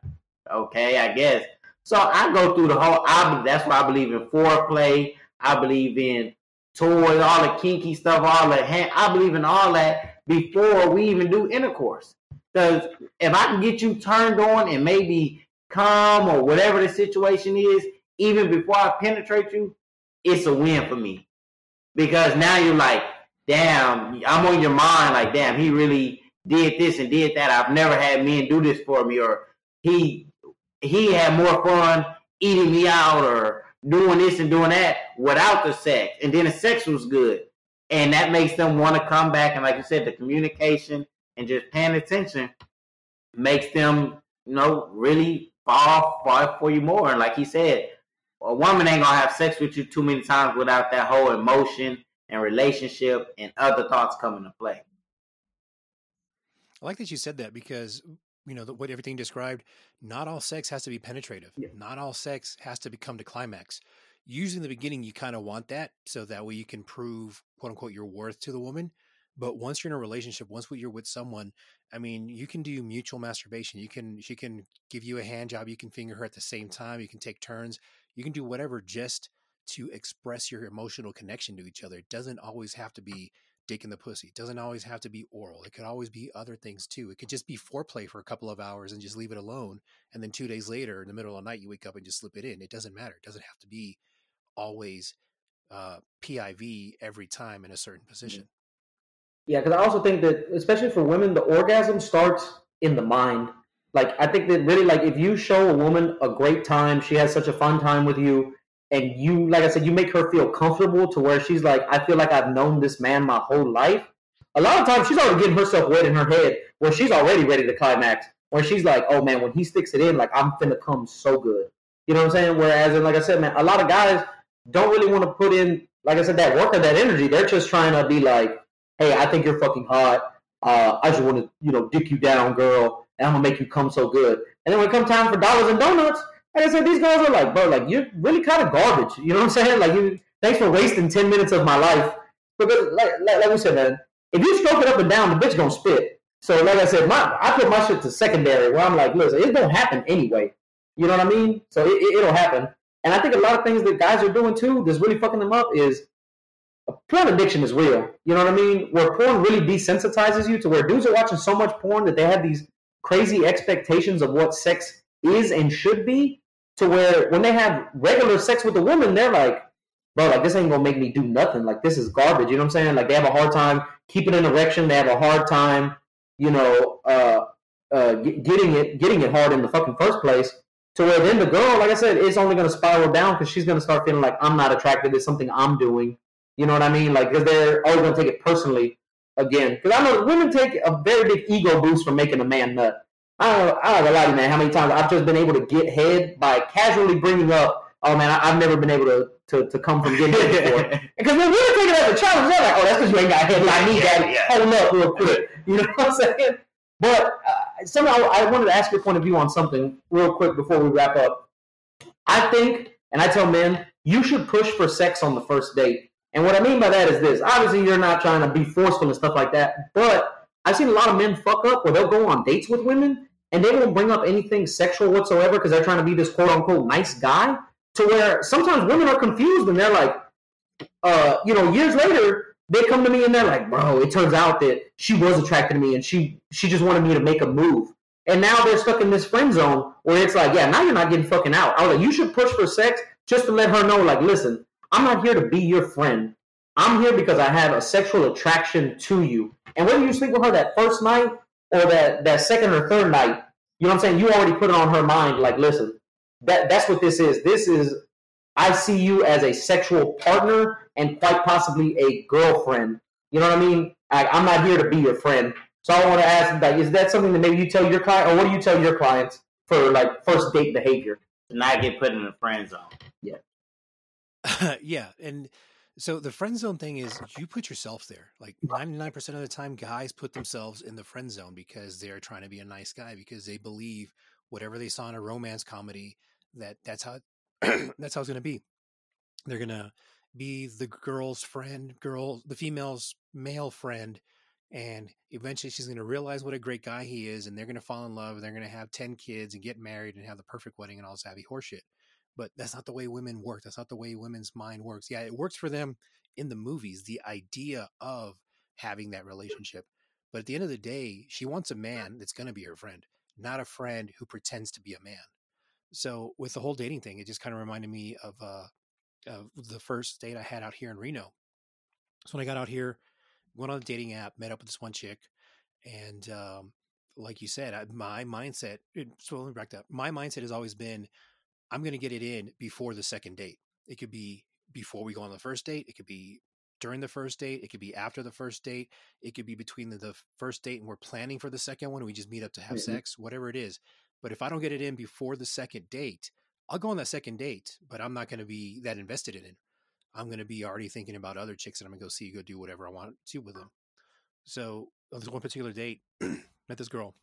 okay, I guess. So I go through the whole. I that's why I believe in foreplay. I believe in toys, all the kinky stuff, all the hand. I believe in all that before we even do intercourse. Because if I can get you turned on and maybe come or whatever the situation is, even before I penetrate you, it's a win for me. Because now you're like, damn, I'm on your mind. Like, damn, he really did this and did that. I've never had men do this for me, or he he had more fun eating me out or doing this and doing that without the sex. And then the sex was good. And that makes them want to come back. And like you said, the communication and just paying attention makes them, you know, really fall, fall for you more. And like he said, a woman ain't gonna have sex with you too many times without that whole emotion and relationship and other thoughts coming into play. I like that you said that because you know the, what everything described. Not all sex has to be penetrative. Yeah. Not all sex has to become to climax. Usually in the beginning, you kind of want that so that way you can prove "quote unquote" your worth to the woman. But once you're in a relationship, once you're with someone, I mean, you can do mutual masturbation. You can she can give you a hand job. You can finger her at the same time. You can take turns. You can do whatever just to express your emotional connection to each other. It doesn't always have to be dick in the pussy. It doesn't always have to be oral. It could always be other things too. It could just be foreplay for a couple of hours and just leave it alone. And then two days later, in the middle of the night, you wake up and just slip it in. It doesn't matter. It doesn't have to be always uh, PIV every time in a certain position. Yeah, because I also think that, especially for women, the orgasm starts in the mind. Like, I think that really, like, if you show a woman a great time, she has such a fun time with you, and you, like I said, you make her feel comfortable to where she's like, I feel like I've known this man my whole life. A lot of times, she's already getting herself wet in her head, where she's already ready to climax. Where she's like, oh man, when he sticks it in, like I'm finna come so good. You know what I'm saying? Whereas, and like I said, man, a lot of guys don't really want to put in, like I said, that work or that energy. They're just trying to be like, hey, I think you're fucking hot. Uh, I just want to, you know, dick you down, girl, and I'm gonna make you come so good. And then when it comes time for dollars and donuts, like I said, these girls are like, bro, like you're really kind of garbage. You know what I'm saying? Like, you, thanks for wasting ten minutes of my life. Because, like, like, like we said, man, if you stroke it up and down, the bitch gonna spit. So, like I said, my I put my shit to secondary, where I'm like, listen, it's gonna happen anyway. You know what I mean? So it, it, it'll happen. And I think a lot of things that guys are doing too, that's really fucking them up, is porn addiction is real. You know what I mean? Where porn really desensitizes you to where dudes are watching so much porn that they have these crazy expectations of what sex is and should be. To where when they have regular sex with a woman, they're like, bro, like this ain't gonna make me do nothing. Like this is garbage. You know what I'm saying? Like they have a hard time keeping an erection. They have a hard time, you know, uh, uh, getting it, getting it hard in the fucking first place. To where then the girl, like I said, is only gonna spiral down because she's gonna start feeling like I'm not attracted. It's something I'm doing. You know what I mean? Like because they're always gonna take it personally again. Because I know women take a very big ego boost from making a man nut. I don't, I don't know a lot of man how many times I've just been able to get head by casually bringing up, oh man, I, have never been able to, to, to come from getting head before. because when we're taking it as a challenge, they're like, oh, that's because you ain't got head. I need that. Yeah. Hold up real quick. You know what I'm saying? But uh, somehow I wanted to ask your point of view on something real quick before we wrap up. I think, and I tell men, you should push for sex on the first date. And what I mean by that is this: obviously, you're not trying to be forceful and stuff like that, but I've seen a lot of men fuck up where they'll go on dates with women and they won't bring up anything sexual whatsoever because they're trying to be this quote unquote nice guy. To where sometimes women are confused and they're like, uh, you know, years later they come to me and they're like, bro, it turns out that she was attracted to me and she she just wanted me to make a move. And now they're stuck in this friend zone where it's like, yeah, now you're not getting fucking out. I was like, you should push for sex just to let her know, like, listen, I'm not here to be your friend. I'm here because I have a sexual attraction to you. And whether you sleep with her that first night or that, that second or third night, you know what I'm saying? You already put it on her mind, like, listen, that that's what this is. This is I see you as a sexual partner and quite possibly a girlfriend. You know what I mean? I, I'm not here to be your friend. So I want to ask, like, is that something that maybe you tell your client, or what do you tell your clients for like first date behavior? To not get put in the friend zone. Yeah. yeah, and so the friend zone thing is you put yourself there. Like 99% of the time guys put themselves in the friend zone because they're trying to be a nice guy because they believe whatever they saw in a romance comedy that that's how that's how it's going to be. They're going to be the girl's friend, girl, the female's male friend and eventually she's going to realize what a great guy he is and they're going to fall in love and they're going to have 10 kids and get married and have the perfect wedding and all this happy horseshit but that's not the way women work. That's not the way women's mind works. Yeah, it works for them in the movies, the idea of having that relationship. But at the end of the day, she wants a man that's going to be her friend, not a friend who pretends to be a man. So with the whole dating thing, it just kind of reminded me of, uh, of the first date I had out here in Reno. So when I got out here, went on a dating app, met up with this one chick, and um, like you said, I, my mindset. It, so let me back that. My mindset has always been I'm going to get it in before the second date. It could be before we go on the first date. It could be during the first date. It could be after the first date. It could be between the, the first date and we're planning for the second one. We just meet up to have mm-hmm. sex, whatever it is. But if I don't get it in before the second date, I'll go on that second date, but I'm not going to be that invested in it. I'm going to be already thinking about other chicks and I'm going to go see, go do whatever I want to with them. So on this one particular date, met this girl.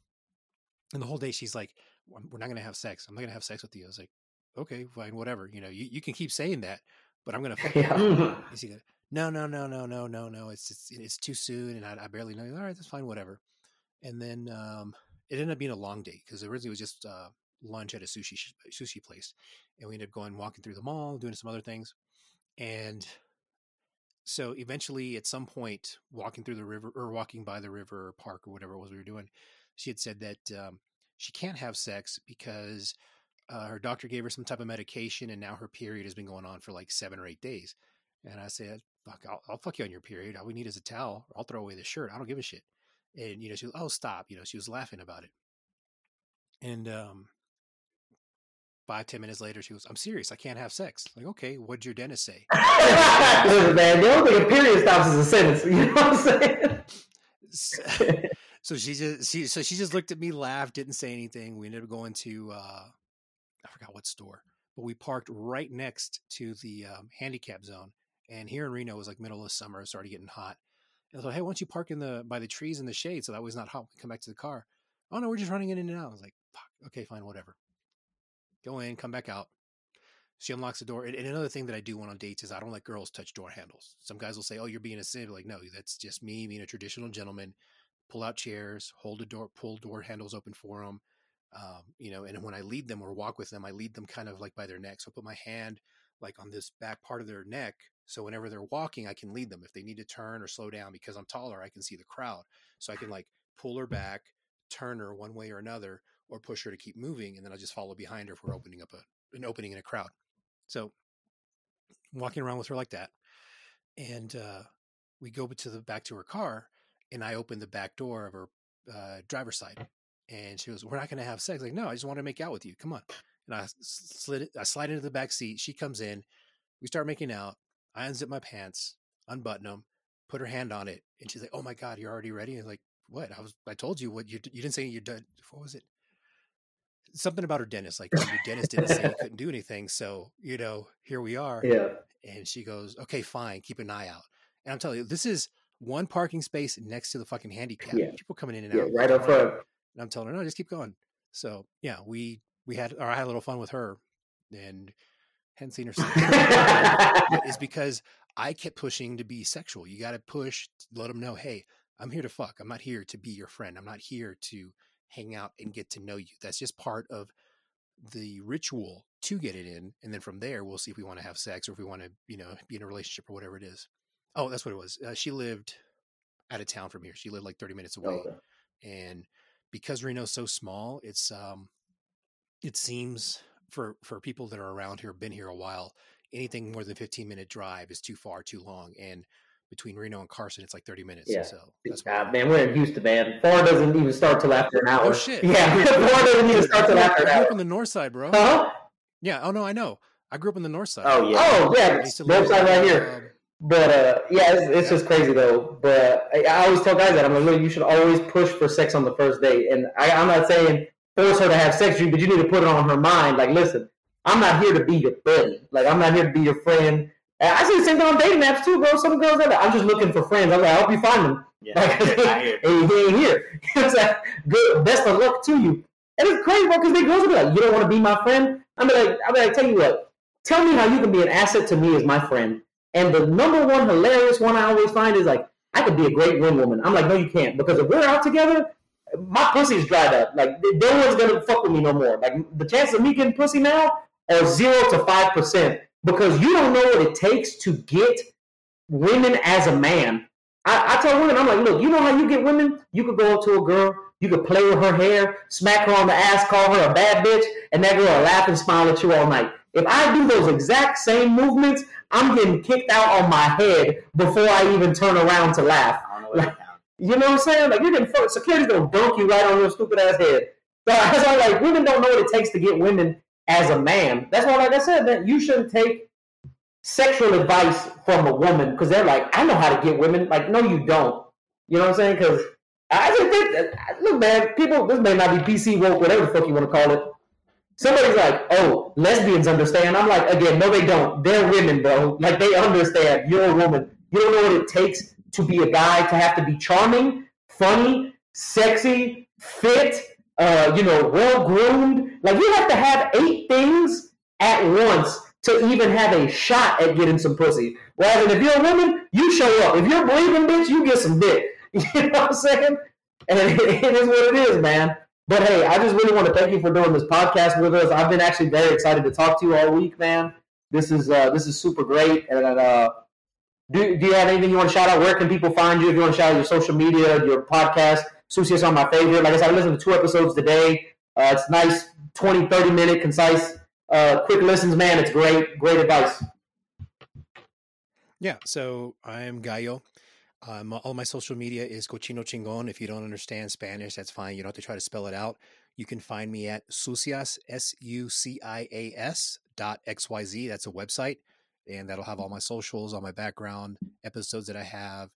And the whole day she's like, we're not going to have sex. I'm not going to have sex with you. I was like, okay, fine, whatever. You know, you, you can keep saying that, but I'm gonna. yeah. no, no, no, no, no, no, no. It's it's it's too soon, and I, I barely know. You. All right, that's fine, whatever. And then um, it ended up being a long date because originally it was just uh, lunch at a sushi sushi place, and we ended up going walking through the mall, doing some other things, and so eventually, at some point, walking through the river or walking by the river or park or whatever it was we were doing, she had said that um, she can't have sex because uh, her doctor gave her some type of medication, and now her period has been going on for like seven or eight days. And I said, "Fuck, I'll, I'll fuck you on your period. All we need is a towel. I'll throw away the shirt. I don't give a shit." And you know, she was, "Oh, stop!" You know, she was laughing about it. And um, five ten minutes later, she was, "I'm serious. I can't have sex." Like, okay, what'd your dentist say? Listen, man, the only thing a period stops is a sentence. You know what I'm saying? so, so she just she so she just looked at me, laughed, didn't say anything. We ended up going to uh, forgot what store, but we parked right next to the um, handicap zone. And here in Reno, it was like middle of summer, it started getting hot. And like, hey, why don't you park in the by the trees in the shade so that way it's not hot when we come back to the car? Oh no, we're just running in and out. I was like, fuck, okay, fine, whatever. Go in, come back out. She unlocks the door. And, and another thing that I do when on dates is I don't let girls touch door handles. Some guys will say, "Oh, you're being a simp." Like, no, that's just me being a traditional gentleman. Pull out chairs, hold the door, pull door handles open for them, um, you know, and when I lead them or walk with them, I lead them kind of like by their neck. So I put my hand like on this back part of their neck So whenever they're walking, I can lead them. If they need to turn or slow down because I'm taller, I can see the crowd. So I can like pull her back, turn her one way or another, or push her to keep moving, and then I'll just follow behind her if we're opening up a, an opening in a crowd. So walking around with her like that, and uh, we go to the back to her car, and I open the back door of her uh, driver's side, and she goes, "We're not going to have sex." Like, no, I just want to make out with you. Come on. And I slid, I slide into the back seat. She comes in. We start making out. I unzip my pants, unbutton them, put her hand on it, and she's like, "Oh my god, you're already ready." And I'm like, "What? I was. I told you what you. You didn't say you did. What was it? Something about her dentist. Like your dentist didn't say you couldn't do anything. So you know, here we are. Yeah. And she goes, "Okay, fine. Keep an eye out." And I'm telling you, this is one parking space next to the fucking handicap. Yeah. People coming in and Yeah, out. right up front. And I'm telling her, no, just keep going. So yeah, we we had or I had a little fun with her, and hadn't seen her since. it's because I kept pushing to be sexual. You got to push, let them know, hey, I'm here to fuck. I'm not here to be your friend. I'm not here to hang out and get to know you. That's just part of the ritual to get it in, and then from there we'll see if we want to have sex or if we want to, you know, be in a relationship or whatever it is. Oh, that's what it was. Uh, she lived out of town from here. She lived like 30 minutes away, Okay. and because Reno's so small, it's um, it seems for for people that are around here, been here a while, anything more than 15 minute drive is too far, too long, and between Reno and Carson, it's like 30 minutes. Yeah. So that's man, we're in Houston, man. Four doesn't even start till after an hour. Oh, shit. Yeah, four doesn't even start till after an hour. I grew up on the north side, bro. Huh? Yeah. Oh no, I know. I grew up on the north side. Oh yeah. Oh, yeah, used to both live, sides right here. But uh, yeah, it's, it's just crazy though. But I, I always tell guys that I'm like, look, you should always push for sex on the first date. And I, I'm not saying force her to have sex with you, but you need to put it on her mind. Like, listen, I'm not here to be your buddy. Like, I'm not here to be your friend. And I see the same thing on dating apps too, bro. Some girls are like, I'm just looking for friends. I'm like, I hope you find them. Yeah, Like, and he ain't here. it's like, good, best of luck to you. And it's crazy, bro, because they girls will be like, you don't want to be my friend? I'm like, I'm like, tell you what, tell me how you can be an asset to me as my friend. And the number one hilarious one I always find is like, I could be a great wing woman. I'm like, no, you can't, because if we're out together, my pussy's dried up. Like, no one's gonna fuck with me no more. Like, the chances of me getting pussy now are zero to five percent because you don't know what it takes to get women as a man. I, I tell women, I'm like, look, you know how you get women? You could go up to a girl, you could play with her hair, smack her on the ass, call her a bad bitch, and that girl will laugh and smile at you all night. If I do those exact same movements, I'm getting kicked out on my head before I even turn around to laugh. I don't know what that counts. You know what I'm saying? Like you're getting fucked. Security's gonna dunk you right on your stupid ass head. So that's why like women don't know what it takes to get women as a man. That's why, like I said, that you shouldn't take sexual advice from a woman because they're like, I know how to get women. Like, no, you don't. You know what I'm saying? Because I just think, that- look, man, people. This may not be PC woke, whatever the fuck you want to call it. Somebody's like, oh, lesbians understand. I'm like, again, no, they don't. They're women, bro. Like they understand. You're a woman. You don't know what it takes to be a guy to have to be charming, funny, sexy, fit, uh, you know, well groomed. Like you have to have eight things at once to even have a shot at getting some pussy. Whereas if you're a woman, you show up. If you're breathing, bitch, you get some dick. You know what I'm saying? And it, it is what it is, man. But hey, I just really want to thank you for doing this podcast with us. I've been actually very excited to talk to you all week, man. This is uh, this is super great. And uh, do, do you have anything you want to shout out? Where can people find you? If you want to shout out your social media, your podcast, Susie is on my favorite. Like I said, I listened to two episodes today. Uh, it's nice, 20, 30 minute, concise, uh, quick listens, man. It's great. Great advice. Yeah, so I'm Gallo. Um, all my social media is Cochino Chingon. If you don't understand Spanish, that's fine. You don't have to try to spell it out. You can find me at Sucias, S U C I A S dot XYZ. That's a website. And that'll have all my socials, all my background, episodes that I have.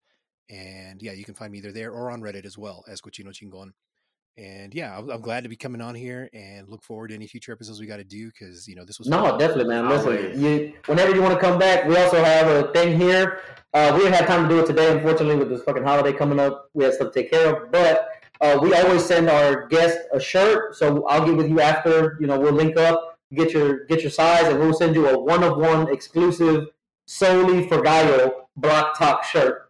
And yeah, you can find me either there or on Reddit as well as Cochino Chingon. And yeah, I'm, I'm glad to be coming on here and look forward to any future episodes we got to do because, you know, this was No, fun. definitely, man. Listen, you, whenever you want to come back, we also have a thing here. Uh, we didn't have time to do it today, unfortunately, with this fucking holiday coming up. We had stuff to take care of, but uh, we always send our guest a shirt. So I'll get with you after. You know, we'll link up, get your get your size, and we'll send you a one of one exclusive, solely for Gallo Block Talk shirt.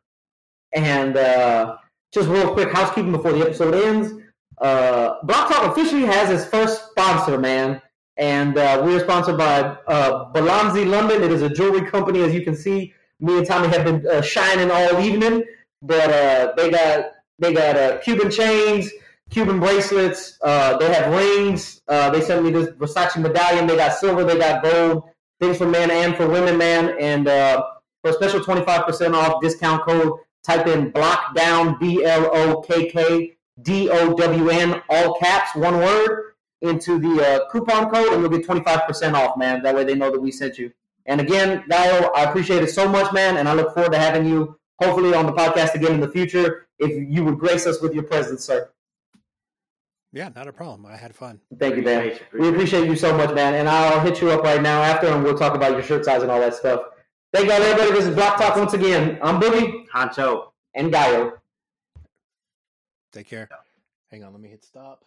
And uh, just real quick housekeeping before the episode ends. Uh, Block Talk officially has its first sponsor, man and uh, we are sponsored by uh, Balanzi London. It is a jewelry company, as you can see Me and Tommy have been uh, shining all evening, but uh, they got they got uh, Cuban chains, Cuban bracelets. Uh, they have rings. Uh, they sent me this Versace medallion. They got silver. They got gold. Things for men and for women, man. And uh, for a special twenty five percent off discount code, type in block down B L O K K D O W N all caps one word into the uh, coupon code, and you'll get twenty five percent off, man. That way they know that we sent you. And again, Dio, I appreciate it so much, man, and I look forward to having you hopefully on the podcast again in the future if you would grace us with your presence, sir. Yeah, not a problem. I had fun. Thank you, man. Appreciate you, We appreciate you so much, man. And I'll hit you up right now after, and we'll talk about your shirt size and all that stuff. Thank you, everybody. This is Block Talk once again. I'm Boogie Honcho. and Gallo. Take care. Hang on, let me hit stop.